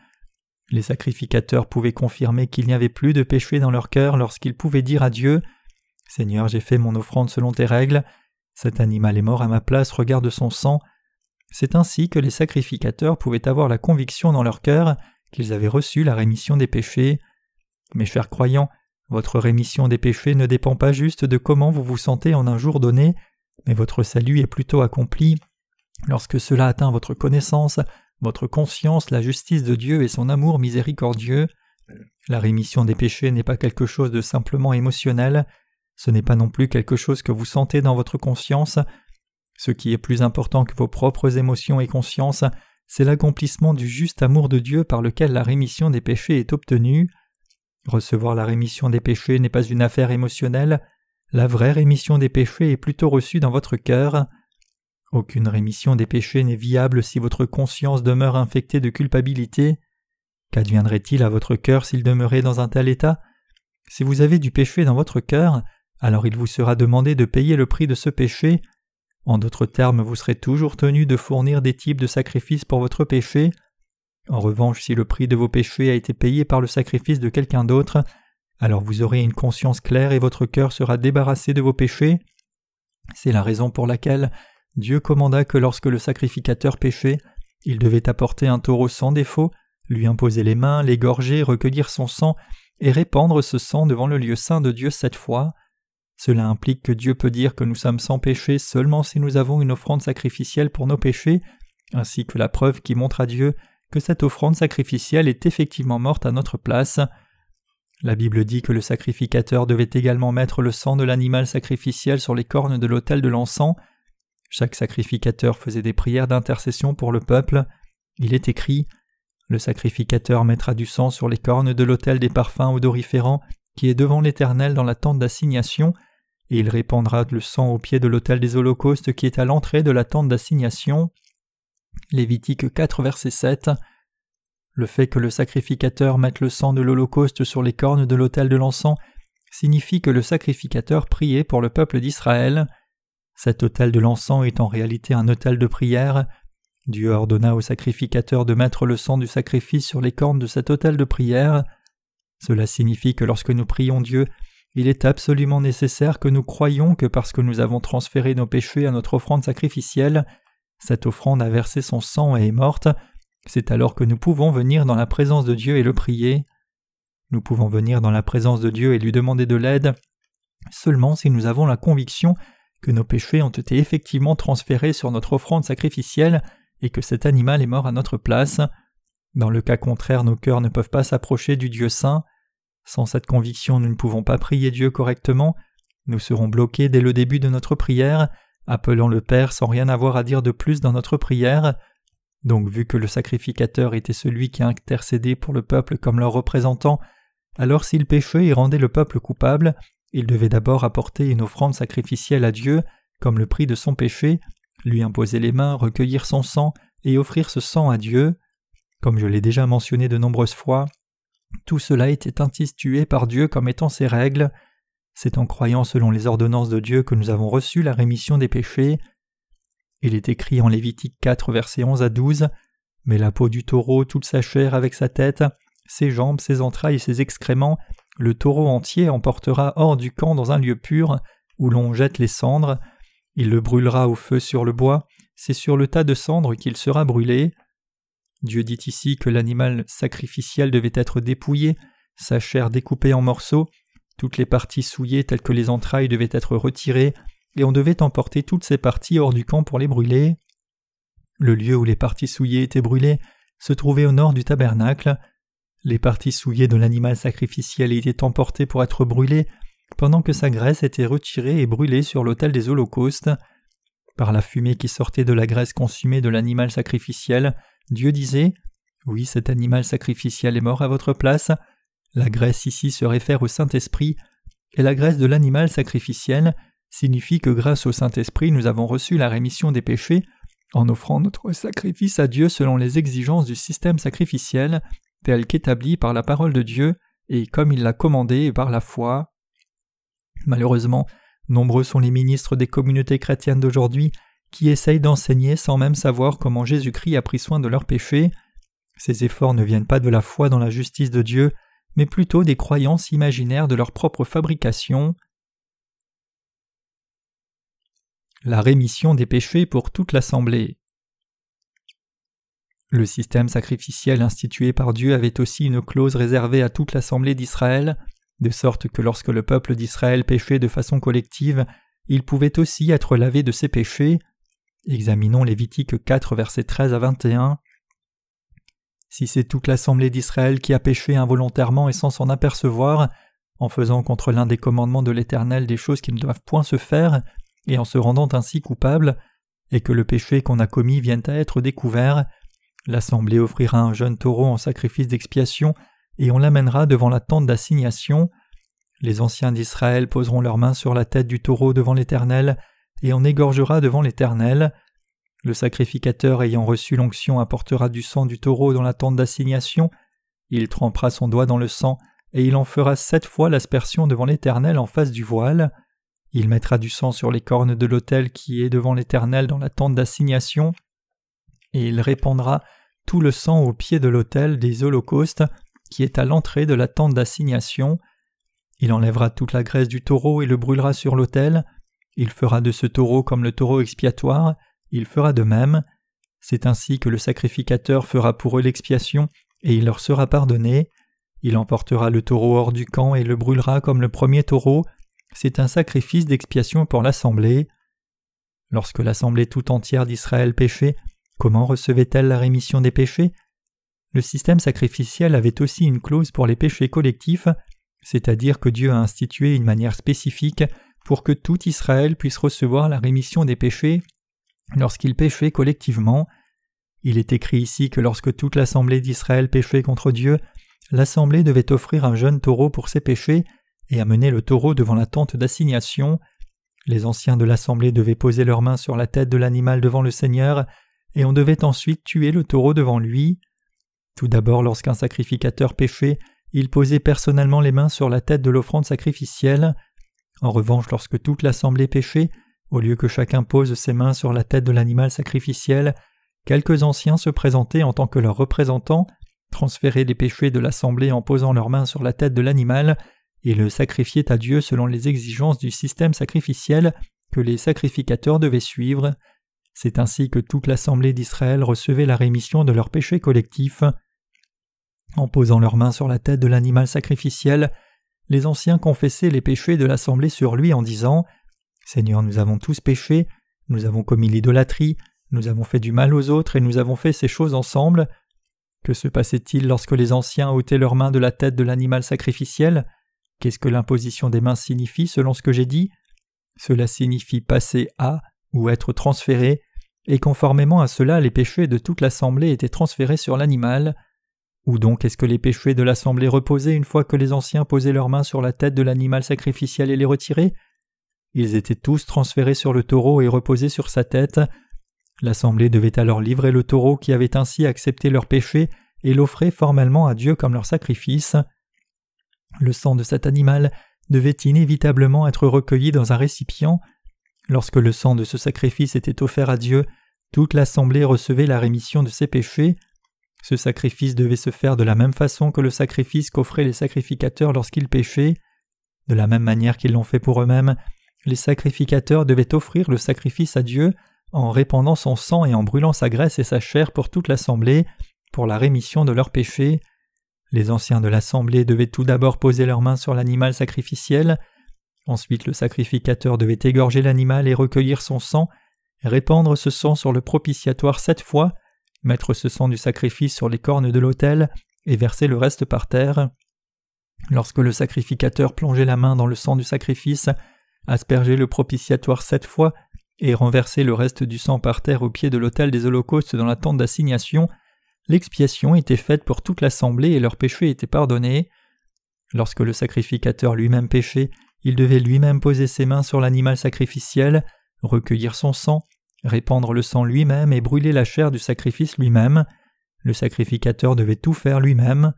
Les sacrificateurs pouvaient confirmer qu'il n'y avait plus de péché dans leur cœur lorsqu'ils pouvaient dire à Dieu Seigneur, j'ai fait mon offrande selon tes règles, cet animal est mort à ma place, regarde son sang. C'est ainsi que les sacrificateurs pouvaient avoir la conviction dans leur cœur qu'ils avaient reçu la rémission des péchés. Mes chers croyants, votre rémission des péchés ne dépend pas juste de comment vous vous sentez en un jour donné, mais votre salut est plutôt accompli lorsque cela atteint votre connaissance, votre conscience, la justice de Dieu et son amour miséricordieux. La rémission des péchés n'est pas quelque chose de simplement émotionnel, ce n'est pas non plus quelque chose que vous sentez dans votre conscience. Ce qui est plus important que vos propres émotions et consciences, c'est l'accomplissement du juste amour de Dieu par lequel la rémission des péchés est obtenue. Recevoir la rémission des péchés n'est pas une affaire émotionnelle, la vraie rémission des péchés est plutôt reçue dans votre cœur. Aucune rémission des péchés n'est viable si votre conscience demeure infectée de culpabilité. Qu'adviendrait-il à votre cœur s'il demeurait dans un tel état? Si vous avez du péché dans votre cœur, alors il vous sera demandé de payer le prix de ce péché. En d'autres termes, vous serez toujours tenu de fournir des types de sacrifices pour votre péché. En revanche, si le prix de vos péchés a été payé par le sacrifice de quelqu'un d'autre, alors vous aurez une conscience claire et votre cœur sera débarrassé de vos péchés. C'est la raison pour laquelle Dieu commanda que lorsque le sacrificateur péchait, il devait apporter un taureau sans défaut, lui imposer les mains, l'égorger, recueillir son sang et répandre ce sang devant le lieu saint de Dieu sept fois. Cela implique que Dieu peut dire que nous sommes sans péché seulement si nous avons une offrande sacrificielle pour nos péchés, ainsi que la preuve qui montre à Dieu que cette offrande sacrificielle est effectivement morte à notre place. La Bible dit que le sacrificateur devait également mettre le sang de l'animal sacrificiel sur les cornes de l'autel de l'encens, chaque sacrificateur faisait des prières d'intercession pour le peuple. Il est écrit Le sacrificateur mettra du sang sur les cornes de l'autel des parfums odoriférants qui est devant l'Éternel dans la tente d'assignation, et il répandra le sang au pied de l'autel des holocaustes qui est à l'entrée de la tente d'assignation. Lévitique 4, verset 7. Le fait que le sacrificateur mette le sang de l'holocauste sur les cornes de l'autel de l'encens signifie que le sacrificateur priait pour le peuple d'Israël. Cet autel de l'encens est en réalité un autel de prière. Dieu ordonna au sacrificateur de mettre le sang du sacrifice sur les cornes de cet autel de prière. Cela signifie que lorsque nous prions Dieu, il est absolument nécessaire que nous croyions que parce que nous avons transféré nos péchés à notre offrande sacrificielle, cette offrande a versé son sang et est morte, c'est alors que nous pouvons venir dans la présence de Dieu et le prier. Nous pouvons venir dans la présence de Dieu et lui demander de l'aide seulement si nous avons la conviction que nos péchés ont été effectivement transférés sur notre offrande sacrificielle et que cet animal est mort à notre place. Dans le cas contraire, nos cœurs ne peuvent pas s'approcher du Dieu saint. Sans cette conviction, nous ne pouvons pas prier Dieu correctement. Nous serons bloqués dès le début de notre prière, appelant le Père sans rien avoir à dire de plus dans notre prière. Donc, vu que le sacrificateur était celui qui a intercédé pour le peuple comme leur représentant, alors s'il péchait et rendait le peuple coupable, il devait d'abord apporter une offrande sacrificielle à Dieu, comme le prix de son péché, lui imposer les mains, recueillir son sang et offrir ce sang à Dieu. Comme je l'ai déjà mentionné de nombreuses fois, tout cela était institué par Dieu comme étant ses règles. C'est en croyant selon les ordonnances de Dieu que nous avons reçu la rémission des péchés. Il est écrit en Lévitique 4, versets 11 à 12 Mais la peau du taureau, toute sa chair avec sa tête, ses jambes, ses entrailles et ses excréments, le taureau entier emportera hors du camp dans un lieu pur, où l'on jette les cendres, il le brûlera au feu sur le bois, c'est sur le tas de cendres qu'il sera brûlé. Dieu dit ici que l'animal sacrificiel devait être dépouillé, sa chair découpée en morceaux, toutes les parties souillées telles que les entrailles devaient être retirées, et on devait emporter toutes ces parties hors du camp pour les brûler. Le lieu où les parties souillées étaient brûlées se trouvait au nord du tabernacle. Les parties souillées de l'animal sacrificiel étaient emportées pour être brûlées, pendant que sa graisse était retirée et brûlée sur l'autel des holocaustes. Par la fumée qui sortait de la graisse consumée de l'animal sacrificiel, Dieu disait Oui, cet animal sacrificiel est mort à votre place. La graisse ici se réfère au Saint-Esprit, et la graisse de l'animal sacrificiel signifie que grâce au Saint-Esprit nous avons reçu la rémission des péchés en offrant notre sacrifice à Dieu selon les exigences du système sacrificiel tel qu'établi par la parole de Dieu et comme il l'a commandé par la foi. Malheureusement, nombreux sont les ministres des communautés chrétiennes d'aujourd'hui qui essayent d'enseigner sans même savoir comment Jésus-Christ a pris soin de leurs péchés. Ces efforts ne viennent pas de la foi dans la justice de Dieu, mais plutôt des croyances imaginaires de leur propre fabrication. La rémission des péchés pour toute l'assemblée. Le système sacrificiel institué par Dieu avait aussi une clause réservée à toute l'assemblée d'Israël, de sorte que lorsque le peuple d'Israël péchait de façon collective, il pouvait aussi être lavé de ses péchés. Examinons Lévitique 4 versets 13 à 21. Si c'est toute l'assemblée d'Israël qui a péché involontairement et sans s'en apercevoir, en faisant contre l'un des commandements de l'Éternel des choses qui ne doivent point se faire, et en se rendant ainsi coupable, et que le péché qu'on a commis vienne à être découvert, L'assemblée offrira un jeune taureau en sacrifice d'expiation et on l'amènera devant la tente d'assignation. Les anciens d'Israël poseront leurs mains sur la tête du taureau devant l'Éternel et on égorgera devant l'Éternel. Le sacrificateur ayant reçu l'onction apportera du sang du taureau dans la tente d'assignation. Il trempera son doigt dans le sang et il en fera sept fois l'aspersion devant l'Éternel en face du voile. Il mettra du sang sur les cornes de l'autel qui est devant l'Éternel dans la tente d'assignation, et il répandra tout le sang au pied de l'autel des holocaustes qui est à l'entrée de la tente d'assignation. Il enlèvera toute la graisse du taureau et le brûlera sur l'autel. Il fera de ce taureau comme le taureau expiatoire, il fera de même. C'est ainsi que le sacrificateur fera pour eux l'expiation, et il leur sera pardonné. Il emportera le taureau hors du camp et le brûlera comme le premier taureau. C'est un sacrifice d'expiation pour l'assemblée. Lorsque l'assemblée tout entière d'Israël péchait, Comment recevait-elle la rémission des péchés? Le système sacrificiel avait aussi une clause pour les péchés collectifs, c'est-à-dire que Dieu a institué une manière spécifique pour que tout Israël puisse recevoir la rémission des péchés lorsqu'il péchait collectivement. Il est écrit ici que lorsque toute l'assemblée d'Israël péchait contre Dieu, l'assemblée devait offrir un jeune taureau pour ses péchés et amener le taureau devant la tente d'assignation. Les anciens de l'assemblée devaient poser leurs mains sur la tête de l'animal devant le Seigneur et on devait ensuite tuer le taureau devant lui. Tout d'abord, lorsqu'un sacrificateur péchait, il posait personnellement les mains sur la tête de l'offrande sacrificielle. En revanche, lorsque toute l'assemblée péchait, au lieu que chacun pose ses mains sur la tête de l'animal sacrificiel, quelques anciens se présentaient en tant que leurs représentants, transféraient les péchés de l'assemblée en posant leurs mains sur la tête de l'animal, et le sacrifiaient à Dieu selon les exigences du système sacrificiel que les sacrificateurs devaient suivre. C'est ainsi que toute l'assemblée d'Israël recevait la rémission de leurs péchés collectifs. En posant leurs mains sur la tête de l'animal sacrificiel, les anciens confessaient les péchés de l'assemblée sur lui en disant Seigneur, nous avons tous péché, nous avons commis l'idolâtrie, nous avons fait du mal aux autres et nous avons fait ces choses ensemble. Que se passait-il lorsque les anciens ôtaient leurs mains de la tête de l'animal sacrificiel? Qu'est-ce que l'imposition des mains signifie selon ce que j'ai dit? Cela signifie passer à ou être transféré et conformément à cela les péchés de toute l'assemblée étaient transférés sur l'animal. Où donc est-ce que les péchés de l'assemblée reposaient une fois que les anciens posaient leurs mains sur la tête de l'animal sacrificiel et les retiraient? Ils étaient tous transférés sur le taureau et reposaient sur sa tête. L'assemblée devait alors livrer le taureau qui avait ainsi accepté leurs péchés et l'offrir formellement à Dieu comme leur sacrifice. Le sang de cet animal devait inévitablement être recueilli dans un récipient. Lorsque le sang de ce sacrifice était offert à Dieu, toute l'assemblée recevait la rémission de ses péchés. Ce sacrifice devait se faire de la même façon que le sacrifice qu'offraient les sacrificateurs lorsqu'ils péchaient. De la même manière qu'ils l'ont fait pour eux-mêmes, les sacrificateurs devaient offrir le sacrifice à Dieu en répandant son sang et en brûlant sa graisse et sa chair pour toute l'assemblée, pour la rémission de leurs péchés. Les anciens de l'assemblée devaient tout d'abord poser leurs mains sur l'animal sacrificiel, Ensuite le sacrificateur devait égorger l'animal et recueillir son sang, répandre ce sang sur le propitiatoire sept fois, mettre ce sang du sacrifice sur les cornes de l'autel et verser le reste par terre. Lorsque le sacrificateur plongeait la main dans le sang du sacrifice, aspergeait le propitiatoire sept fois et renversait le reste du sang par terre au pied de l'autel des holocaustes dans la tente d'assignation, l'expiation était faite pour toute l'assemblée et leurs péchés étaient pardonnés. Lorsque le sacrificateur lui-même péchait, il devait lui-même poser ses mains sur l'animal sacrificiel, recueillir son sang, répandre le sang lui-même et brûler la chair du sacrifice lui-même. Le sacrificateur devait tout faire lui-même.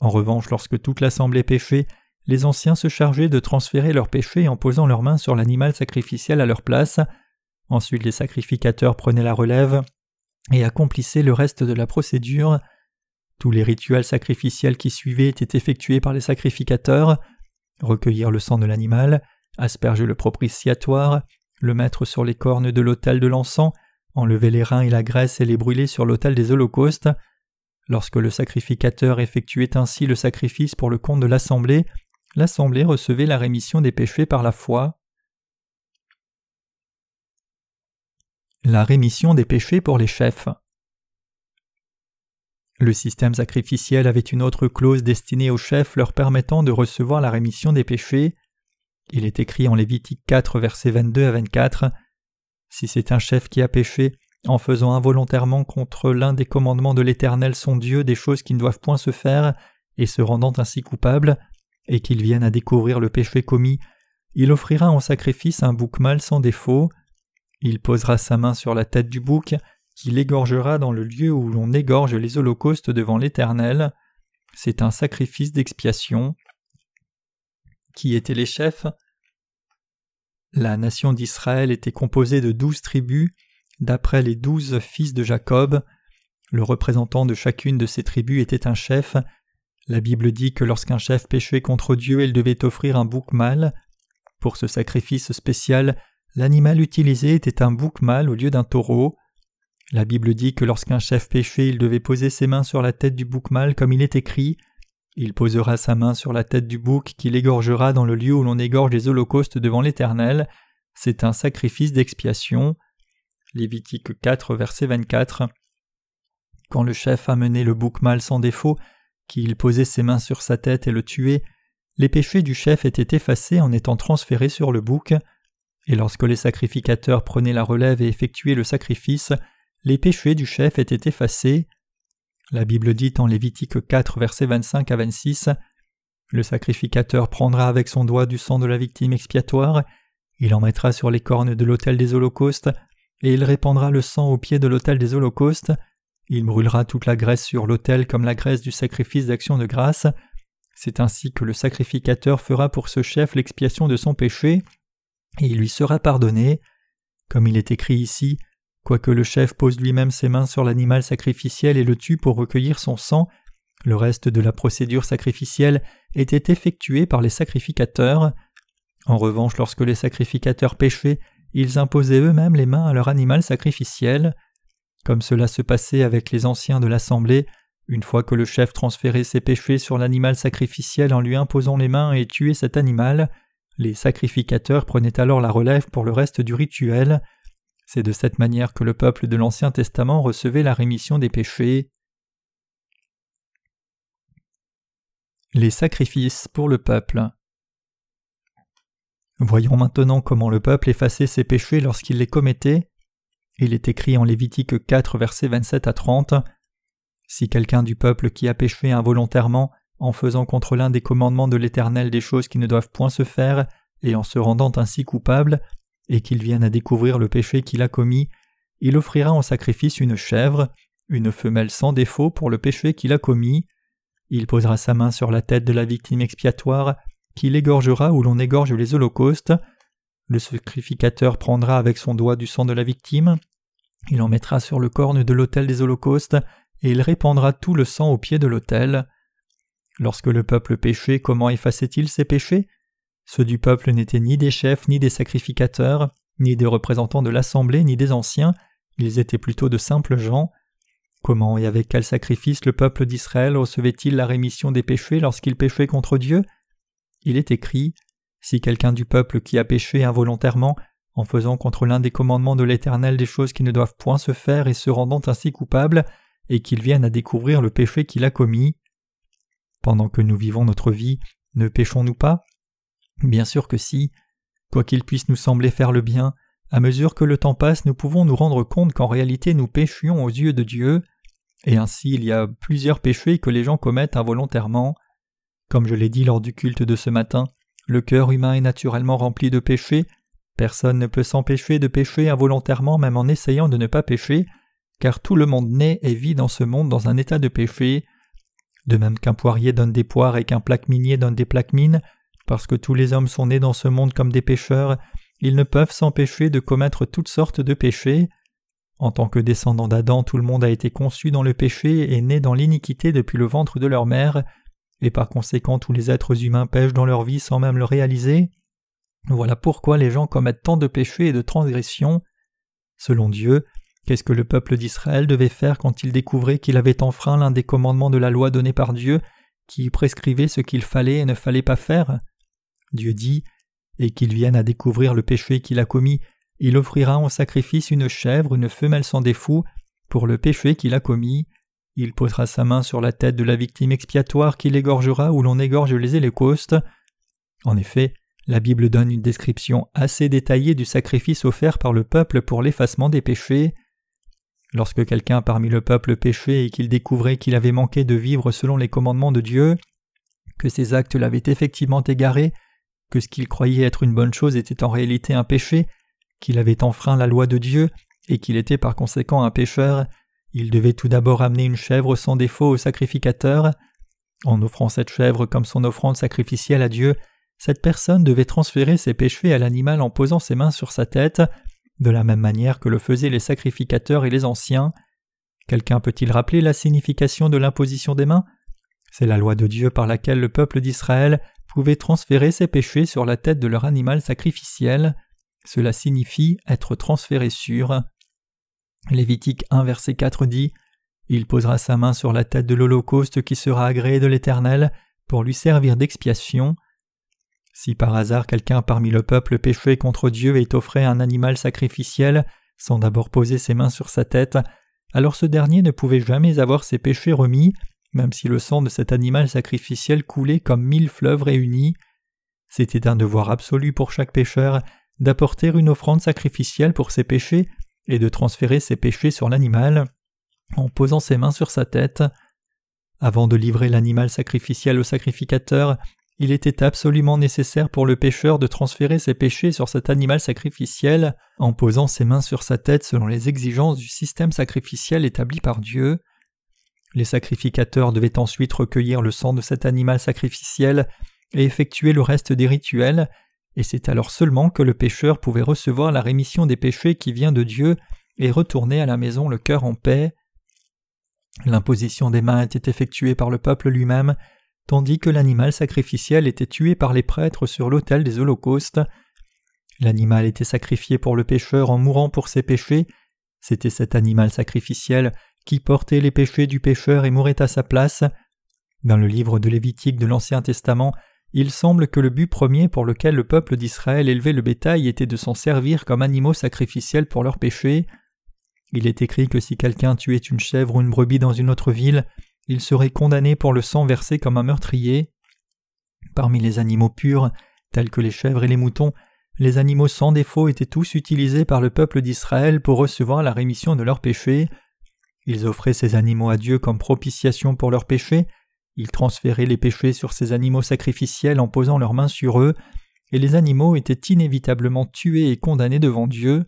En revanche, lorsque toute l'assemblée péchait, les anciens se chargeaient de transférer leurs péchés en posant leurs mains sur l'animal sacrificiel à leur place. Ensuite, les sacrificateurs prenaient la relève et accomplissaient le reste de la procédure. Tous les rituels sacrificiels qui suivaient étaient effectués par les sacrificateurs recueillir le sang de l'animal, asperger le propitiatoire, le mettre sur les cornes de l'autel de l'encens, enlever les reins et la graisse et les brûler sur l'autel des holocaustes. Lorsque le sacrificateur effectuait ainsi le sacrifice pour le compte de l'assemblée, l'assemblée recevait la rémission des péchés par la foi. La rémission des péchés pour les chefs. Le système sacrificiel avait une autre clause destinée aux chefs leur permettant de recevoir la rémission des péchés. Il est écrit en Lévitique 4, versets 22 à 24 Si c'est un chef qui a péché, en faisant involontairement contre l'un des commandements de l'Éternel son Dieu des choses qui ne doivent point se faire, et se rendant ainsi coupable, et qu'il vienne à découvrir le péché commis, il offrira en sacrifice un bouc mâle sans défaut. Il posera sa main sur la tête du bouc, qui l'égorgera dans le lieu où l'on égorge les holocaustes devant l'Éternel. C'est un sacrifice d'expiation. Qui étaient les chefs La nation d'Israël était composée de douze tribus, d'après les douze fils de Jacob. Le représentant de chacune de ces tribus était un chef. La Bible dit que lorsqu'un chef péchait contre Dieu, il devait offrir un bouc mâle. Pour ce sacrifice spécial, l'animal utilisé était un bouc mâle au lieu d'un taureau. La Bible dit que lorsqu'un chef péchait, il devait poser ses mains sur la tête du bouc mâle comme il est écrit. Il posera sa main sur la tête du bouc qu'il égorgera dans le lieu où l'on égorge les holocaustes devant l'Éternel. C'est un sacrifice d'expiation. Lévitique 4, verset 24. Quand le chef amenait le bouc mâle sans défaut, qu'il posait ses mains sur sa tête et le tuait, les péchés du chef étaient effacés en étant transférés sur le bouc. Et lorsque les sacrificateurs prenaient la relève et effectuaient le sacrifice, les péchés du chef étaient effacés. La Bible dit en Lévitique 4, versets 25 à 26 Le sacrificateur prendra avec son doigt du sang de la victime expiatoire, il en mettra sur les cornes de l'autel des holocaustes, et il répandra le sang au pied de l'autel des holocaustes. Il brûlera toute la graisse sur l'autel comme la graisse du sacrifice d'action de grâce. C'est ainsi que le sacrificateur fera pour ce chef l'expiation de son péché, et il lui sera pardonné. Comme il est écrit ici, Quoique le chef pose lui-même ses mains sur l'animal sacrificiel et le tue pour recueillir son sang, le reste de la procédure sacrificielle était effectué par les sacrificateurs. En revanche, lorsque les sacrificateurs péchaient, ils imposaient eux-mêmes les mains à leur animal sacrificiel. Comme cela se passait avec les anciens de l'assemblée, une fois que le chef transférait ses péchés sur l'animal sacrificiel en lui imposant les mains et tuait cet animal, les sacrificateurs prenaient alors la relève pour le reste du rituel. C'est de cette manière que le peuple de l'Ancien Testament recevait la rémission des péchés. Les sacrifices pour le peuple. Voyons maintenant comment le peuple effaçait ses péchés lorsqu'il les commettait. Il est écrit en Lévitique 4, versets 27 à 30. Si quelqu'un du peuple qui a péché involontairement, en faisant contre l'un des commandements de l'Éternel des choses qui ne doivent point se faire, et en se rendant ainsi coupable, et qu'il vienne à découvrir le péché qu'il a commis, il offrira en sacrifice une chèvre, une femelle sans défaut pour le péché qu'il a commis. Il posera sa main sur la tête de la victime expiatoire, qui l'égorgera où l'on égorge les holocaustes. Le sacrificateur prendra avec son doigt du sang de la victime, il en mettra sur le corne de l'autel des holocaustes, et il répandra tout le sang au pied de l'autel. Lorsque le peuple péchait, comment effaçait-il ses péchés? Ceux du peuple n'étaient ni des chefs, ni des sacrificateurs, ni des représentants de l'assemblée, ni des anciens, ils étaient plutôt de simples gens. Comment et avec quel sacrifice le peuple d'Israël recevait-il la rémission des péchés lorsqu'il péchait contre Dieu? Il est écrit Si quelqu'un du peuple qui a péché involontairement, en faisant contre l'un des commandements de l'Éternel des choses qui ne doivent point se faire et se rendant ainsi coupable, et qu'il vienne à découvrir le péché qu'il a commis, pendant que nous vivons notre vie, ne péchons-nous pas? Bien sûr que si. Quoiqu'il puisse nous sembler faire le bien, à mesure que le temps passe, nous pouvons nous rendre compte qu'en réalité nous péchions aux yeux de Dieu, et ainsi il y a plusieurs péchés que les gens commettent involontairement. Comme je l'ai dit lors du culte de ce matin, le cœur humain est naturellement rempli de péchés, personne ne peut s'empêcher de pécher involontairement même en essayant de ne pas pécher, car tout le monde naît et vit dans ce monde dans un état de péché. De même qu'un poirier donne des poires et qu'un plaque minier donne des plaques mines, parce que tous les hommes sont nés dans ce monde comme des pécheurs, ils ne peuvent s'empêcher de commettre toutes sortes de péchés. En tant que descendants d'Adam, tout le monde a été conçu dans le péché et né dans l'iniquité depuis le ventre de leur mère, et par conséquent tous les êtres humains pêchent dans leur vie sans même le réaliser. Voilà pourquoi les gens commettent tant de péchés et de transgressions. Selon Dieu, Qu'est-ce que le peuple d'Israël devait faire quand il découvrait qu'il avait enfreint l'un des commandements de la loi donnée par Dieu, qui prescrivait ce qu'il fallait et ne fallait pas faire? Dieu dit Et qu'il vienne à découvrir le péché qu'il a commis, il offrira en sacrifice une chèvre, une femelle sans défaut, pour le péché qu'il a commis. Il posera sa main sur la tête de la victime expiatoire qu'il égorgera où l'on égorge les élécaustes. En effet, la Bible donne une description assez détaillée du sacrifice offert par le peuple pour l'effacement des péchés. Lorsque quelqu'un parmi le peuple péchait et qu'il découvrait qu'il avait manqué de vivre selon les commandements de Dieu, que ses actes l'avaient effectivement égaré, que ce qu'il croyait être une bonne chose était en réalité un péché, qu'il avait enfreint la loi de Dieu et qu'il était par conséquent un pécheur, il devait tout d'abord amener une chèvre sans défaut au sacrificateur. En offrant cette chèvre comme son offrande sacrificielle à Dieu, cette personne devait transférer ses péchés à l'animal en posant ses mains sur sa tête, de la même manière que le faisaient les sacrificateurs et les anciens. Quelqu'un peut-il rappeler la signification de l'imposition des mains? C'est la loi de Dieu par laquelle le peuple d'Israël pouvait transférer ses péchés sur la tête de leur animal sacrificiel. Cela signifie être transféré sur. Lévitique 1 verset 4 dit Il posera sa main sur la tête de l'Holocauste qui sera agréé de l'Éternel pour lui servir d'expiation. Si par hasard quelqu'un parmi le peuple péchait contre Dieu et offrait un animal sacrificiel sans d'abord poser ses mains sur sa tête, alors ce dernier ne pouvait jamais avoir ses péchés remis, même si le sang de cet animal sacrificiel coulait comme mille fleuves réunis. C'était un devoir absolu pour chaque pécheur d'apporter une offrande sacrificielle pour ses péchés et de transférer ses péchés sur l'animal en posant ses mains sur sa tête. Avant de livrer l'animal sacrificiel au sacrificateur, il était absolument nécessaire pour le pécheur de transférer ses péchés sur cet animal sacrificiel en posant ses mains sur sa tête selon les exigences du système sacrificiel établi par Dieu. Les sacrificateurs devaient ensuite recueillir le sang de cet animal sacrificiel et effectuer le reste des rituels, et c'est alors seulement que le pécheur pouvait recevoir la rémission des péchés qui vient de Dieu et retourner à la maison le cœur en paix. L'imposition des mains était effectuée par le peuple lui-même, tandis que l'animal sacrificiel était tué par les prêtres sur l'autel des holocaustes. L'animal était sacrifié pour le pécheur en mourant pour ses péchés. C'était cet animal sacrificiel qui portait les péchés du pécheur et mourait à sa place. Dans le livre de Lévitique de l'Ancien Testament, il semble que le but premier pour lequel le peuple d'Israël élevait le bétail était de s'en servir comme animaux sacrificiels pour leurs péchés. Il est écrit que si quelqu'un tuait une chèvre ou une brebis dans une autre ville, il serait condamné pour le sang versé comme un meurtrier. Parmi les animaux purs, tels que les chèvres et les moutons, les animaux sans défaut étaient tous utilisés par le peuple d'Israël pour recevoir la rémission de leurs péchés. Ils offraient ces animaux à Dieu comme propitiation pour leurs péchés, ils transféraient les péchés sur ces animaux sacrificiels en posant leurs mains sur eux, et les animaux étaient inévitablement tués et condamnés devant Dieu.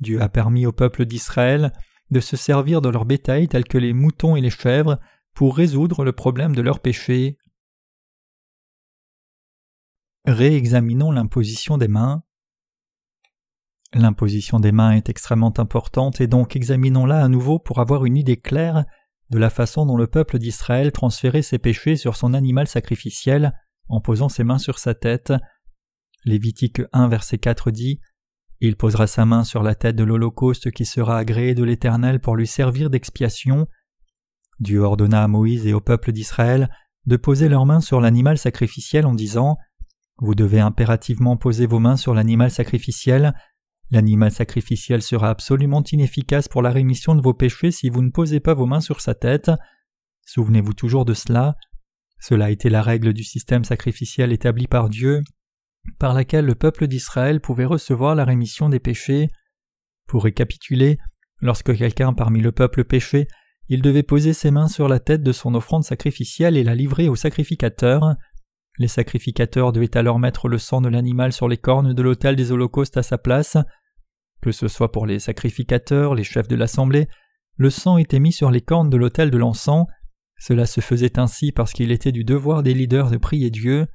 Dieu a permis au peuple d'Israël de se servir de leurs bétail tels que les moutons et les chèvres pour résoudre le problème de leurs péchés. Réexaminons l'imposition des mains. L'imposition des mains est extrêmement importante et donc examinons-la à nouveau pour avoir une idée claire de la façon dont le peuple d'Israël transférait ses péchés sur son animal sacrificiel en posant ses mains sur sa tête. Lévitique 1 verset 4 dit Il posera sa main sur la tête de l'Holocauste qui sera agréé de l'Éternel pour lui servir d'expiation. Dieu ordonna à Moïse et au peuple d'Israël de poser leurs mains sur l'animal sacrificiel en disant Vous devez impérativement poser vos mains sur l'animal sacrificiel. L'animal sacrificiel sera absolument inefficace pour la rémission de vos péchés si vous ne posez pas vos mains sur sa tête. Souvenez-vous toujours de cela. Cela a été la règle du système sacrificiel établi par Dieu, par laquelle le peuple d'Israël pouvait recevoir la rémission des péchés. Pour récapituler, lorsque quelqu'un parmi le peuple péchait, il devait poser ses mains sur la tête de son offrande sacrificielle et la livrer au sacrificateur. Les sacrificateurs devaient alors mettre le sang de l'animal sur les cornes de l'autel des holocaustes à sa place. Que ce soit pour les sacrificateurs, les chefs de l'assemblée, le sang était mis sur les cornes de l'autel de l'encens. Cela se faisait ainsi parce qu'il était du devoir des leaders de prier Dieu.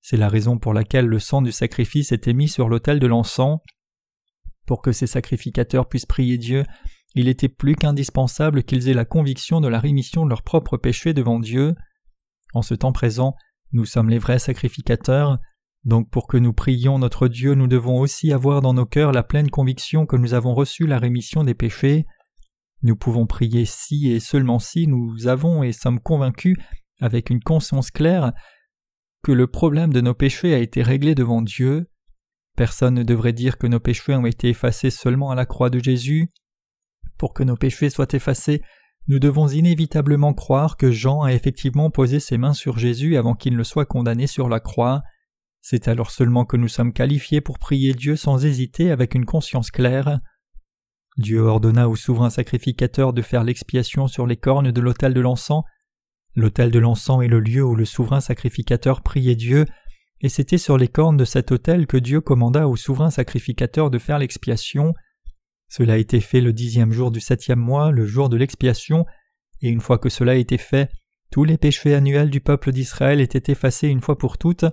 C'est la raison pour laquelle le sang du sacrifice était mis sur l'autel de l'encens. Pour que ces sacrificateurs puissent prier Dieu, il était plus qu'indispensable qu'ils aient la conviction de la rémission de leurs propres péchés devant Dieu. En ce temps présent, nous sommes les vrais sacrificateurs, donc pour que nous prions notre Dieu, nous devons aussi avoir dans nos cœurs la pleine conviction que nous avons reçu la rémission des péchés. Nous pouvons prier si et seulement si nous avons et sommes convaincus, avec une conscience claire, que le problème de nos péchés a été réglé devant Dieu. Personne ne devrait dire que nos péchés ont été effacés seulement à la croix de Jésus. Pour que nos péchés soient effacés, nous devons inévitablement croire que Jean a effectivement posé ses mains sur Jésus avant qu'il ne soit condamné sur la croix. C'est alors seulement que nous sommes qualifiés pour prier Dieu sans hésiter avec une conscience claire. Dieu ordonna au souverain sacrificateur de faire l'expiation sur les cornes de l'autel de l'encens. L'autel de l'encens est le lieu où le souverain sacrificateur priait Dieu, et c'était sur les cornes de cet autel que Dieu commanda au souverain sacrificateur de faire l'expiation. Cela a été fait le dixième jour du septième mois, le jour de l'expiation, et une fois que cela a été fait, tous les péchés annuels du peuple d'Israël étaient effacés une fois pour toutes,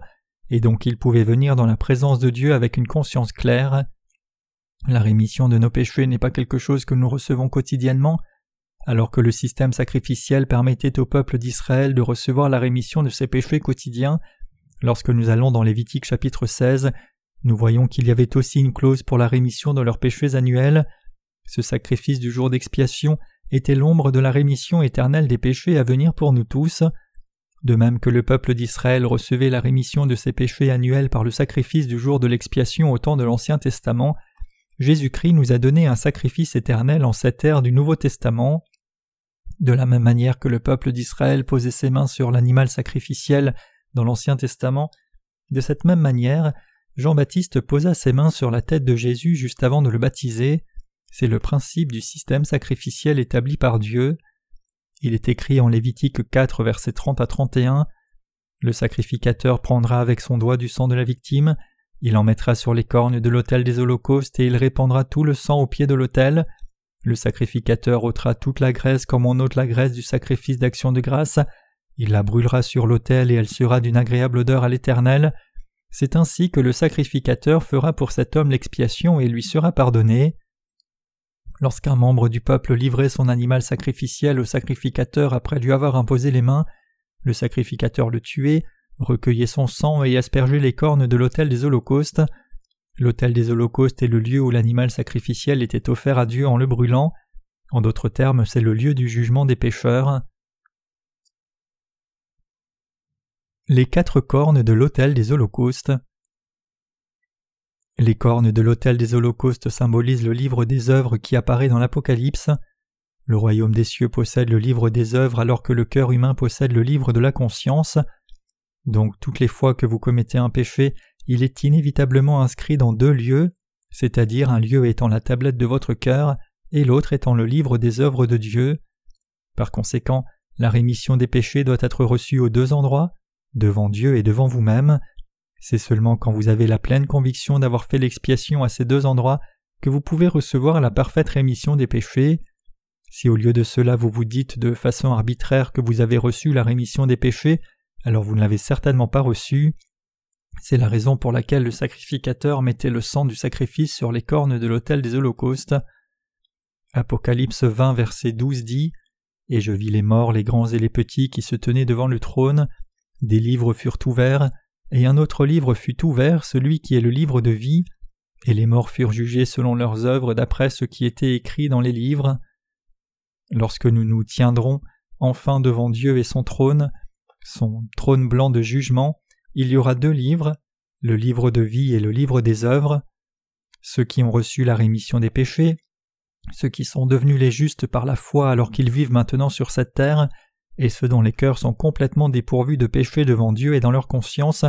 et donc ils pouvaient venir dans la présence de Dieu avec une conscience claire. La rémission de nos péchés n'est pas quelque chose que nous recevons quotidiennement, alors que le système sacrificiel permettait au peuple d'Israël de recevoir la rémission de ses péchés quotidiens. Lorsque nous allons dans Lévitique chapitre 16, nous voyons qu'il y avait aussi une clause pour la rémission de leurs péchés annuels. Ce sacrifice du jour d'expiation était l'ombre de la rémission éternelle des péchés à venir pour nous tous. De même que le peuple d'Israël recevait la rémission de ses péchés annuels par le sacrifice du jour de l'expiation au temps de l'Ancien Testament, Jésus-Christ nous a donné un sacrifice éternel en cette ère du Nouveau Testament. De la même manière que le peuple d'Israël posait ses mains sur l'animal sacrificiel dans l'Ancien Testament, de cette même manière, Jean-Baptiste posa ses mains sur la tête de Jésus juste avant de le baptiser. C'est le principe du système sacrificiel établi par Dieu. Il est écrit en Lévitique 4, versets 30 à 31. Le sacrificateur prendra avec son doigt du sang de la victime, il en mettra sur les cornes de l'autel des holocaustes et il répandra tout le sang au pied de l'autel. Le sacrificateur ôtera toute la graisse comme on ôte la graisse du sacrifice d'action de grâce. Il la brûlera sur l'autel et elle sera d'une agréable odeur à l'Éternel. C'est ainsi que le sacrificateur fera pour cet homme l'expiation et lui sera pardonné. Lorsqu'un membre du peuple livrait son animal sacrificiel au sacrificateur après lui avoir imposé les mains, le sacrificateur le tuait, recueillait son sang et aspergeait les cornes de l'autel des holocaustes. L'autel des holocaustes est le lieu où l'animal sacrificiel était offert à Dieu en le brûlant. En d'autres termes, c'est le lieu du jugement des pécheurs. Les quatre cornes de l'autel des holocaustes. Les cornes de l'autel des holocaustes symbolisent le livre des œuvres qui apparaît dans l'Apocalypse. Le royaume des cieux possède le livre des œuvres alors que le cœur humain possède le livre de la conscience. Donc toutes les fois que vous commettez un péché, il est inévitablement inscrit dans deux lieux, c'est-à-dire un lieu étant la tablette de votre cœur et l'autre étant le livre des œuvres de Dieu. Par conséquent, la rémission des péchés doit être reçue aux deux endroits, devant Dieu et devant vous-même, c'est seulement quand vous avez la pleine conviction d'avoir fait l'expiation à ces deux endroits que vous pouvez recevoir la parfaite rémission des péchés. Si au lieu de cela vous vous dites de façon arbitraire que vous avez reçu la rémission des péchés, alors vous ne l'avez certainement pas reçue. C'est la raison pour laquelle le sacrificateur mettait le sang du sacrifice sur les cornes de l'autel des holocaustes. Apocalypse 20 verset 12 dit Et je vis les morts, les grands et les petits qui se tenaient devant le trône. Des livres furent ouverts, et un autre livre fut ouvert, celui qui est le livre de vie, et les morts furent jugés selon leurs œuvres d'après ce qui était écrit dans les livres. Lorsque nous nous tiendrons enfin devant Dieu et son trône, son trône blanc de jugement, il y aura deux livres, le livre de vie et le livre des œuvres. Ceux qui ont reçu la rémission des péchés, ceux qui sont devenus les justes par la foi alors qu'ils vivent maintenant sur cette terre, et ceux dont les cœurs sont complètement dépourvus de péché devant Dieu et dans leur conscience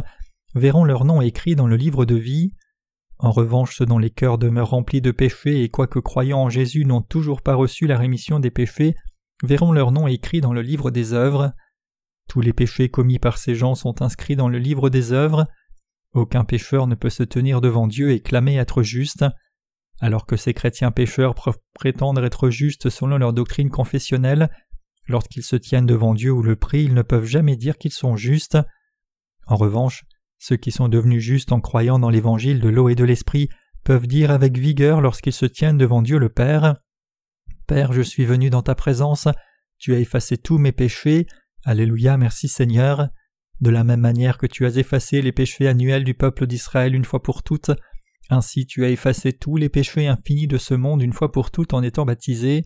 verront leur nom écrit dans le livre de vie. En revanche, ceux dont les cœurs demeurent remplis de péché et quoique croyant en Jésus n'ont toujours pas reçu la rémission des péchés, verront leur nom écrit dans le livre des œuvres. Tous les péchés commis par ces gens sont inscrits dans le livre des œuvres. Aucun pécheur ne peut se tenir devant Dieu et clamer être juste. Alors que ces chrétiens pécheurs prétendent être justes selon leur doctrine confessionnelle, Lorsqu'ils se tiennent devant Dieu ou le prient, ils ne peuvent jamais dire qu'ils sont justes. En revanche, ceux qui sont devenus justes en croyant dans l'évangile de l'eau et de l'esprit peuvent dire avec vigueur lorsqu'ils se tiennent devant Dieu le Père Père, je suis venu dans ta présence, tu as effacé tous mes péchés, Alléluia, merci Seigneur. De la même manière que tu as effacé les péchés annuels du peuple d'Israël une fois pour toutes, ainsi tu as effacé tous les péchés infinis de ce monde une fois pour toutes en étant baptisé.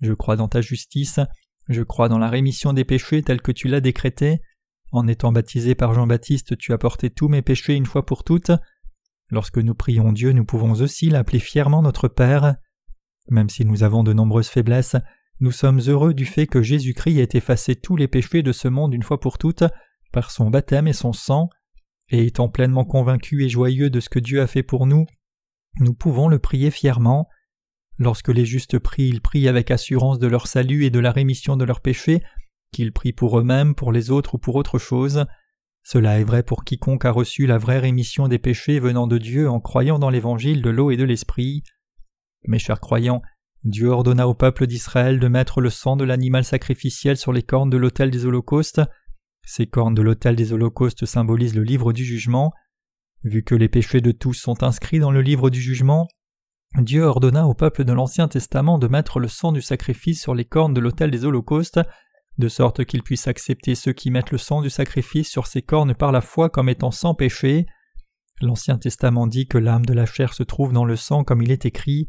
Je crois dans ta justice, je crois dans la rémission des péchés telle que tu l'as décrété. En étant baptisé par Jean-Baptiste, tu as porté tous mes péchés une fois pour toutes. Lorsque nous prions Dieu, nous pouvons aussi l'appeler fièrement notre Père. Même si nous avons de nombreuses faiblesses, nous sommes heureux du fait que Jésus-Christ ait effacé tous les péchés de ce monde une fois pour toutes par son baptême et son sang, et étant pleinement convaincus et joyeux de ce que Dieu a fait pour nous, nous pouvons le prier fièrement. Lorsque les justes prient, ils prient avec assurance de leur salut et de la rémission de leurs péchés, qu'ils prient pour eux-mêmes, pour les autres ou pour autre chose. Cela est vrai pour quiconque a reçu la vraie rémission des péchés venant de Dieu en croyant dans l'évangile de l'eau et de l'esprit. Mes chers croyants, Dieu ordonna au peuple d'Israël de mettre le sang de l'animal sacrificiel sur les cornes de l'autel des holocaustes. Ces cornes de l'autel des holocaustes symbolisent le livre du jugement. Vu que les péchés de tous sont inscrits dans le livre du jugement, Dieu ordonna au peuple de l'Ancien Testament de mettre le sang du sacrifice sur les cornes de l'autel des holocaustes, de sorte qu'il puisse accepter ceux qui mettent le sang du sacrifice sur ces cornes par la foi comme étant sans péché. L'Ancien Testament dit que l'âme de la chair se trouve dans le sang comme il est écrit.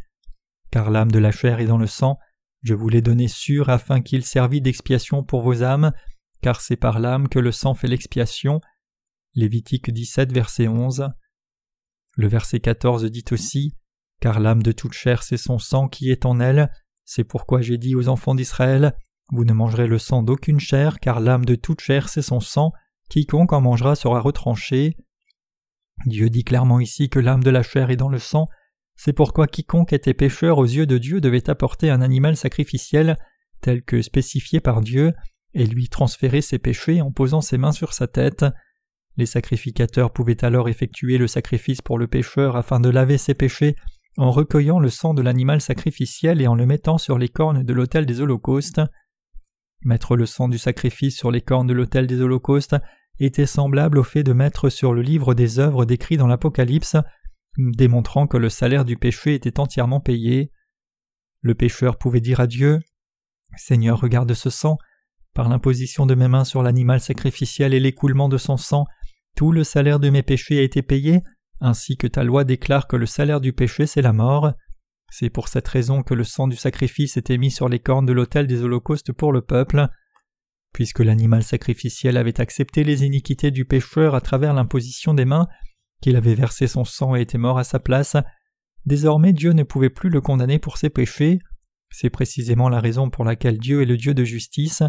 Car l'âme de la chair est dans le sang, je vous l'ai donné sûr afin qu'il servît d'expiation pour vos âmes, car c'est par l'âme que le sang fait l'expiation. Lévitique 17, verset 11. Le verset 14 dit aussi car l'âme de toute chair c'est son sang qui est en elle, c'est pourquoi j'ai dit aux enfants d'Israël, Vous ne mangerez le sang d'aucune chair, car l'âme de toute chair c'est son sang, quiconque en mangera sera retranché. Dieu dit clairement ici que l'âme de la chair est dans le sang, c'est pourquoi quiconque était pécheur aux yeux de Dieu devait apporter un animal sacrificiel tel que spécifié par Dieu, et lui transférer ses péchés en posant ses mains sur sa tête. Les sacrificateurs pouvaient alors effectuer le sacrifice pour le pécheur afin de laver ses péchés en recueillant le sang de l'animal sacrificiel et en le mettant sur les cornes de l'autel des holocaustes. Mettre le sang du sacrifice sur les cornes de l'autel des holocaustes était semblable au fait de mettre sur le livre des œuvres décrits dans l'Apocalypse, démontrant que le salaire du péché était entièrement payé. le pécheur pouvait dire à Dieu Seigneur, regarde ce sang. Par l'imposition de mes mains sur l'animal sacrificiel et l'écoulement de son sang, tout le salaire de mes péchés a été payé, ainsi que ta loi déclare que le salaire du péché c'est la mort. C'est pour cette raison que le sang du sacrifice était mis sur les cornes de l'autel des holocaustes pour le peuple. Puisque l'animal sacrificiel avait accepté les iniquités du pécheur à travers l'imposition des mains, qu'il avait versé son sang et était mort à sa place, désormais Dieu ne pouvait plus le condamner pour ses péchés. C'est précisément la raison pour laquelle Dieu est le Dieu de justice.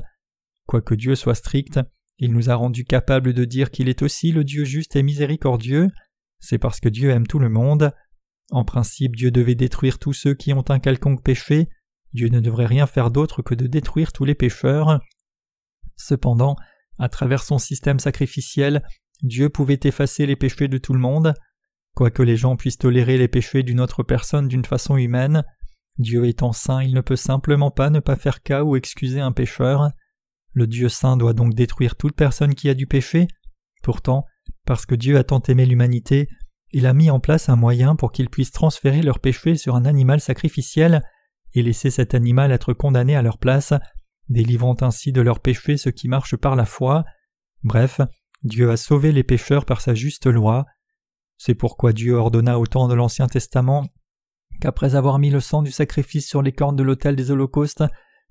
Quoique Dieu soit strict, il nous a rendus capables de dire qu'il est aussi le Dieu juste et miséricordieux. C'est parce que Dieu aime tout le monde. En principe, Dieu devait détruire tous ceux qui ont un quelconque péché. Dieu ne devrait rien faire d'autre que de détruire tous les pécheurs. Cependant, à travers son système sacrificiel, Dieu pouvait effacer les péchés de tout le monde. Quoique les gens puissent tolérer les péchés d'une autre personne d'une façon humaine, Dieu étant saint, il ne peut simplement pas ne pas faire cas ou excuser un pécheur. Le Dieu saint doit donc détruire toute personne qui a du péché. Pourtant, parce que Dieu a tant aimé l'humanité, il a mis en place un moyen pour qu'ils puissent transférer leurs péchés sur un animal sacrificiel et laisser cet animal être condamné à leur place, délivrant ainsi de leurs péchés ceux qui marchent par la foi. Bref, Dieu a sauvé les pécheurs par sa juste loi. C'est pourquoi Dieu ordonna au temps de l'Ancien Testament qu'après avoir mis le sang du sacrifice sur les cornes de l'autel des holocaustes,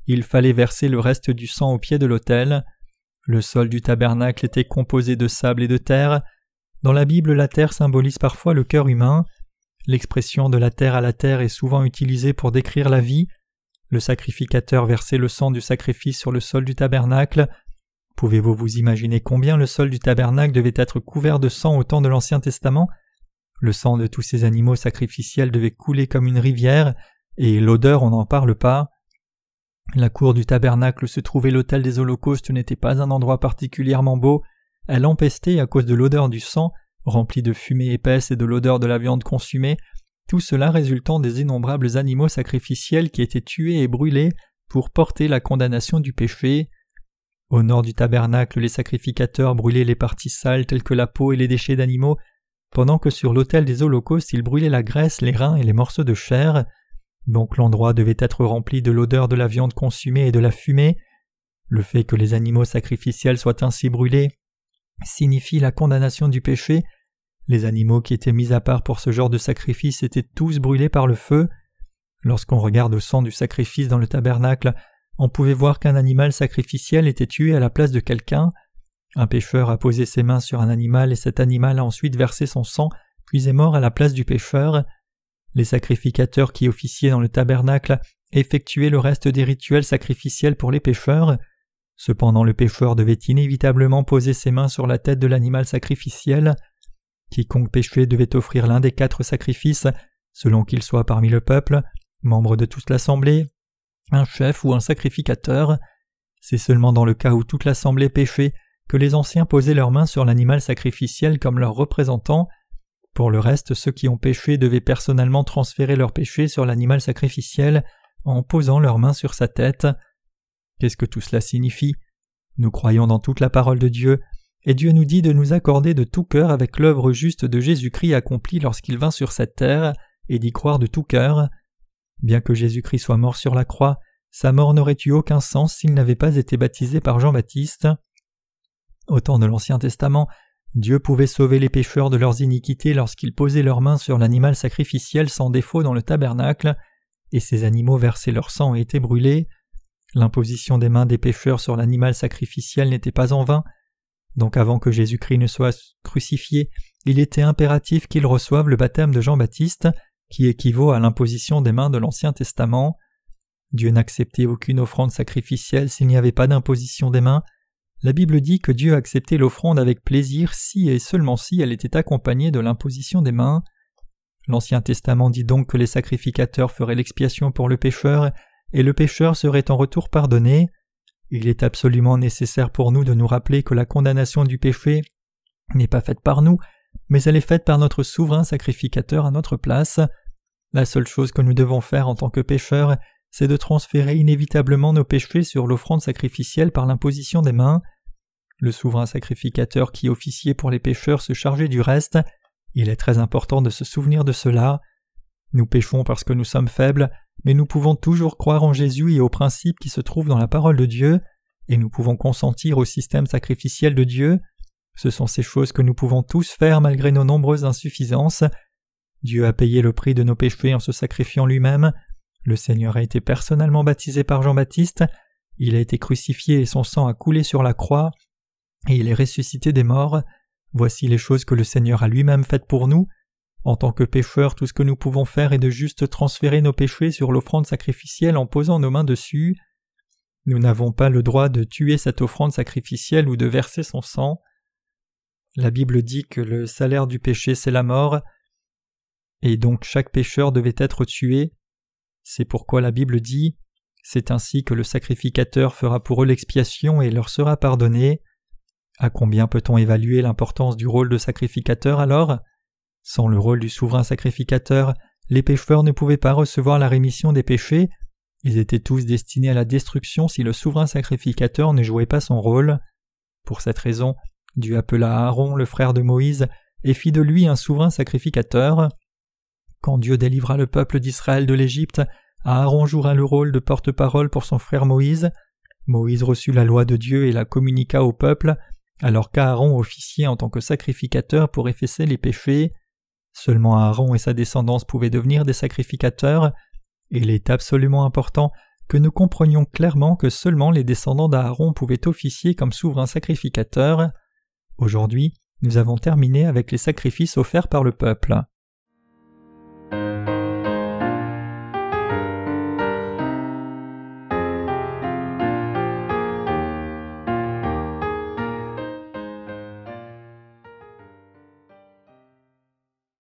il fallait verser le reste du sang au pied de l'autel. Le sol du tabernacle était composé de sable et de terre, dans la Bible, la terre symbolise parfois le cœur humain. L'expression de la terre à la terre est souvent utilisée pour décrire la vie. Le sacrificateur versait le sang du sacrifice sur le sol du tabernacle. Pouvez-vous vous imaginer combien le sol du tabernacle devait être couvert de sang au temps de l'Ancien Testament? Le sang de tous ces animaux sacrificiels devait couler comme une rivière, et l'odeur on n'en parle pas. La cour du tabernacle où se trouvait l'autel des holocaustes n'était pas un endroit particulièrement beau, elle empestait à cause de l'odeur du sang, remplie de fumée épaisse et de l'odeur de la viande consumée, tout cela résultant des innombrables animaux sacrificiels qui étaient tués et brûlés pour porter la condamnation du péché. Au nord du tabernacle, les sacrificateurs brûlaient les parties sales telles que la peau et les déchets d'animaux, pendant que sur l'autel des holocaustes ils brûlaient la graisse, les reins et les morceaux de chair. Donc l'endroit devait être rempli de l'odeur de la viande consumée et de la fumée. Le fait que les animaux sacrificiels soient ainsi brûlés signifie la condamnation du péché. Les animaux qui étaient mis à part pour ce genre de sacrifice étaient tous brûlés par le feu. Lorsqu'on regarde au sang du sacrifice dans le tabernacle, on pouvait voir qu'un animal sacrificiel était tué à la place de quelqu'un. Un pécheur a posé ses mains sur un animal et cet animal a ensuite versé son sang, puis est mort à la place du pécheur. Les sacrificateurs qui officiaient dans le tabernacle effectuaient le reste des rituels sacrificiels pour les pécheurs. Cependant le pécheur devait inévitablement poser ses mains sur la tête de l'animal sacrificiel. Quiconque péchait devait offrir l'un des quatre sacrifices, selon qu'il soit parmi le peuple, membre de toute l'assemblée, un chef ou un sacrificateur. C'est seulement dans le cas où toute l'assemblée péchait que les anciens posaient leurs mains sur l'animal sacrificiel comme leur représentant. Pour le reste, ceux qui ont péché devaient personnellement transférer leur péché sur l'animal sacrificiel en posant leurs mains sur sa tête. Qu'est-ce que tout cela signifie? Nous croyons dans toute la parole de Dieu, et Dieu nous dit de nous accorder de tout cœur avec l'œuvre juste de Jésus-Christ accomplie lorsqu'il vint sur cette terre, et d'y croire de tout cœur. Bien que Jésus-Christ soit mort sur la croix, sa mort n'aurait eu aucun sens s'il n'avait pas été baptisé par Jean-Baptiste. Au temps de l'Ancien Testament, Dieu pouvait sauver les pécheurs de leurs iniquités lorsqu'ils posaient leurs mains sur l'animal sacrificiel sans défaut dans le tabernacle, et ces animaux versaient leur sang et étaient brûlés. L'imposition des mains des pécheurs sur l'animal sacrificiel n'était pas en vain, donc avant que Jésus-Christ ne soit crucifié, il était impératif qu'il reçoive le baptême de Jean-Baptiste, qui équivaut à l'imposition des mains de l'Ancien Testament. Dieu n'acceptait aucune offrande sacrificielle s'il n'y avait pas d'imposition des mains. La Bible dit que Dieu acceptait l'offrande avec plaisir si et seulement si elle était accompagnée de l'imposition des mains. L'Ancien Testament dit donc que les sacrificateurs feraient l'expiation pour le pécheur et le pécheur serait en retour pardonné. Il est absolument nécessaire pour nous de nous rappeler que la condamnation du péché n'est pas faite par nous, mais elle est faite par notre souverain sacrificateur à notre place. La seule chose que nous devons faire en tant que pécheurs, c'est de transférer inévitablement nos péchés sur l'offrande sacrificielle par l'imposition des mains. Le souverain sacrificateur qui officiait pour les pécheurs se chargeait du reste. Il est très important de se souvenir de cela. Nous péchons parce que nous sommes faibles, mais nous pouvons toujours croire en Jésus et aux principes qui se trouvent dans la parole de Dieu, et nous pouvons consentir au système sacrificiel de Dieu. Ce sont ces choses que nous pouvons tous faire malgré nos nombreuses insuffisances. Dieu a payé le prix de nos péchés en se sacrifiant lui-même. Le Seigneur a été personnellement baptisé par Jean-Baptiste. Il a été crucifié et son sang a coulé sur la croix. Et il est ressuscité des morts. Voici les choses que le Seigneur a lui-même faites pour nous. En tant que pécheurs, tout ce que nous pouvons faire est de juste transférer nos péchés sur l'offrande sacrificielle en posant nos mains dessus. Nous n'avons pas le droit de tuer cette offrande sacrificielle ou de verser son sang. La Bible dit que le salaire du péché c'est la mort, et donc chaque pécheur devait être tué. C'est pourquoi la Bible dit C'est ainsi que le sacrificateur fera pour eux l'expiation et leur sera pardonné. À combien peut-on évaluer l'importance du rôle de sacrificateur alors? Sans le rôle du souverain sacrificateur, les pécheurs ne pouvaient pas recevoir la rémission des péchés, ils étaient tous destinés à la destruction si le souverain sacrificateur ne jouait pas son rôle. Pour cette raison, Dieu appela Aaron, le frère de Moïse, et fit de lui un souverain sacrificateur. Quand Dieu délivra le peuple d'Israël de l'Égypte, Aaron jouera le rôle de porte-parole pour son frère Moïse. Moïse reçut la loi de Dieu et la communiqua au peuple, alors qu'Aaron officiait en tant que sacrificateur pour effacer les péchés. Seulement Aaron et sa descendance pouvaient devenir des sacrificateurs. Il est absolument important que nous comprenions clairement que seulement les descendants d'Aaron pouvaient officier comme souverains sacrificateurs. Aujourd'hui, nous avons terminé avec les sacrifices offerts par le peuple.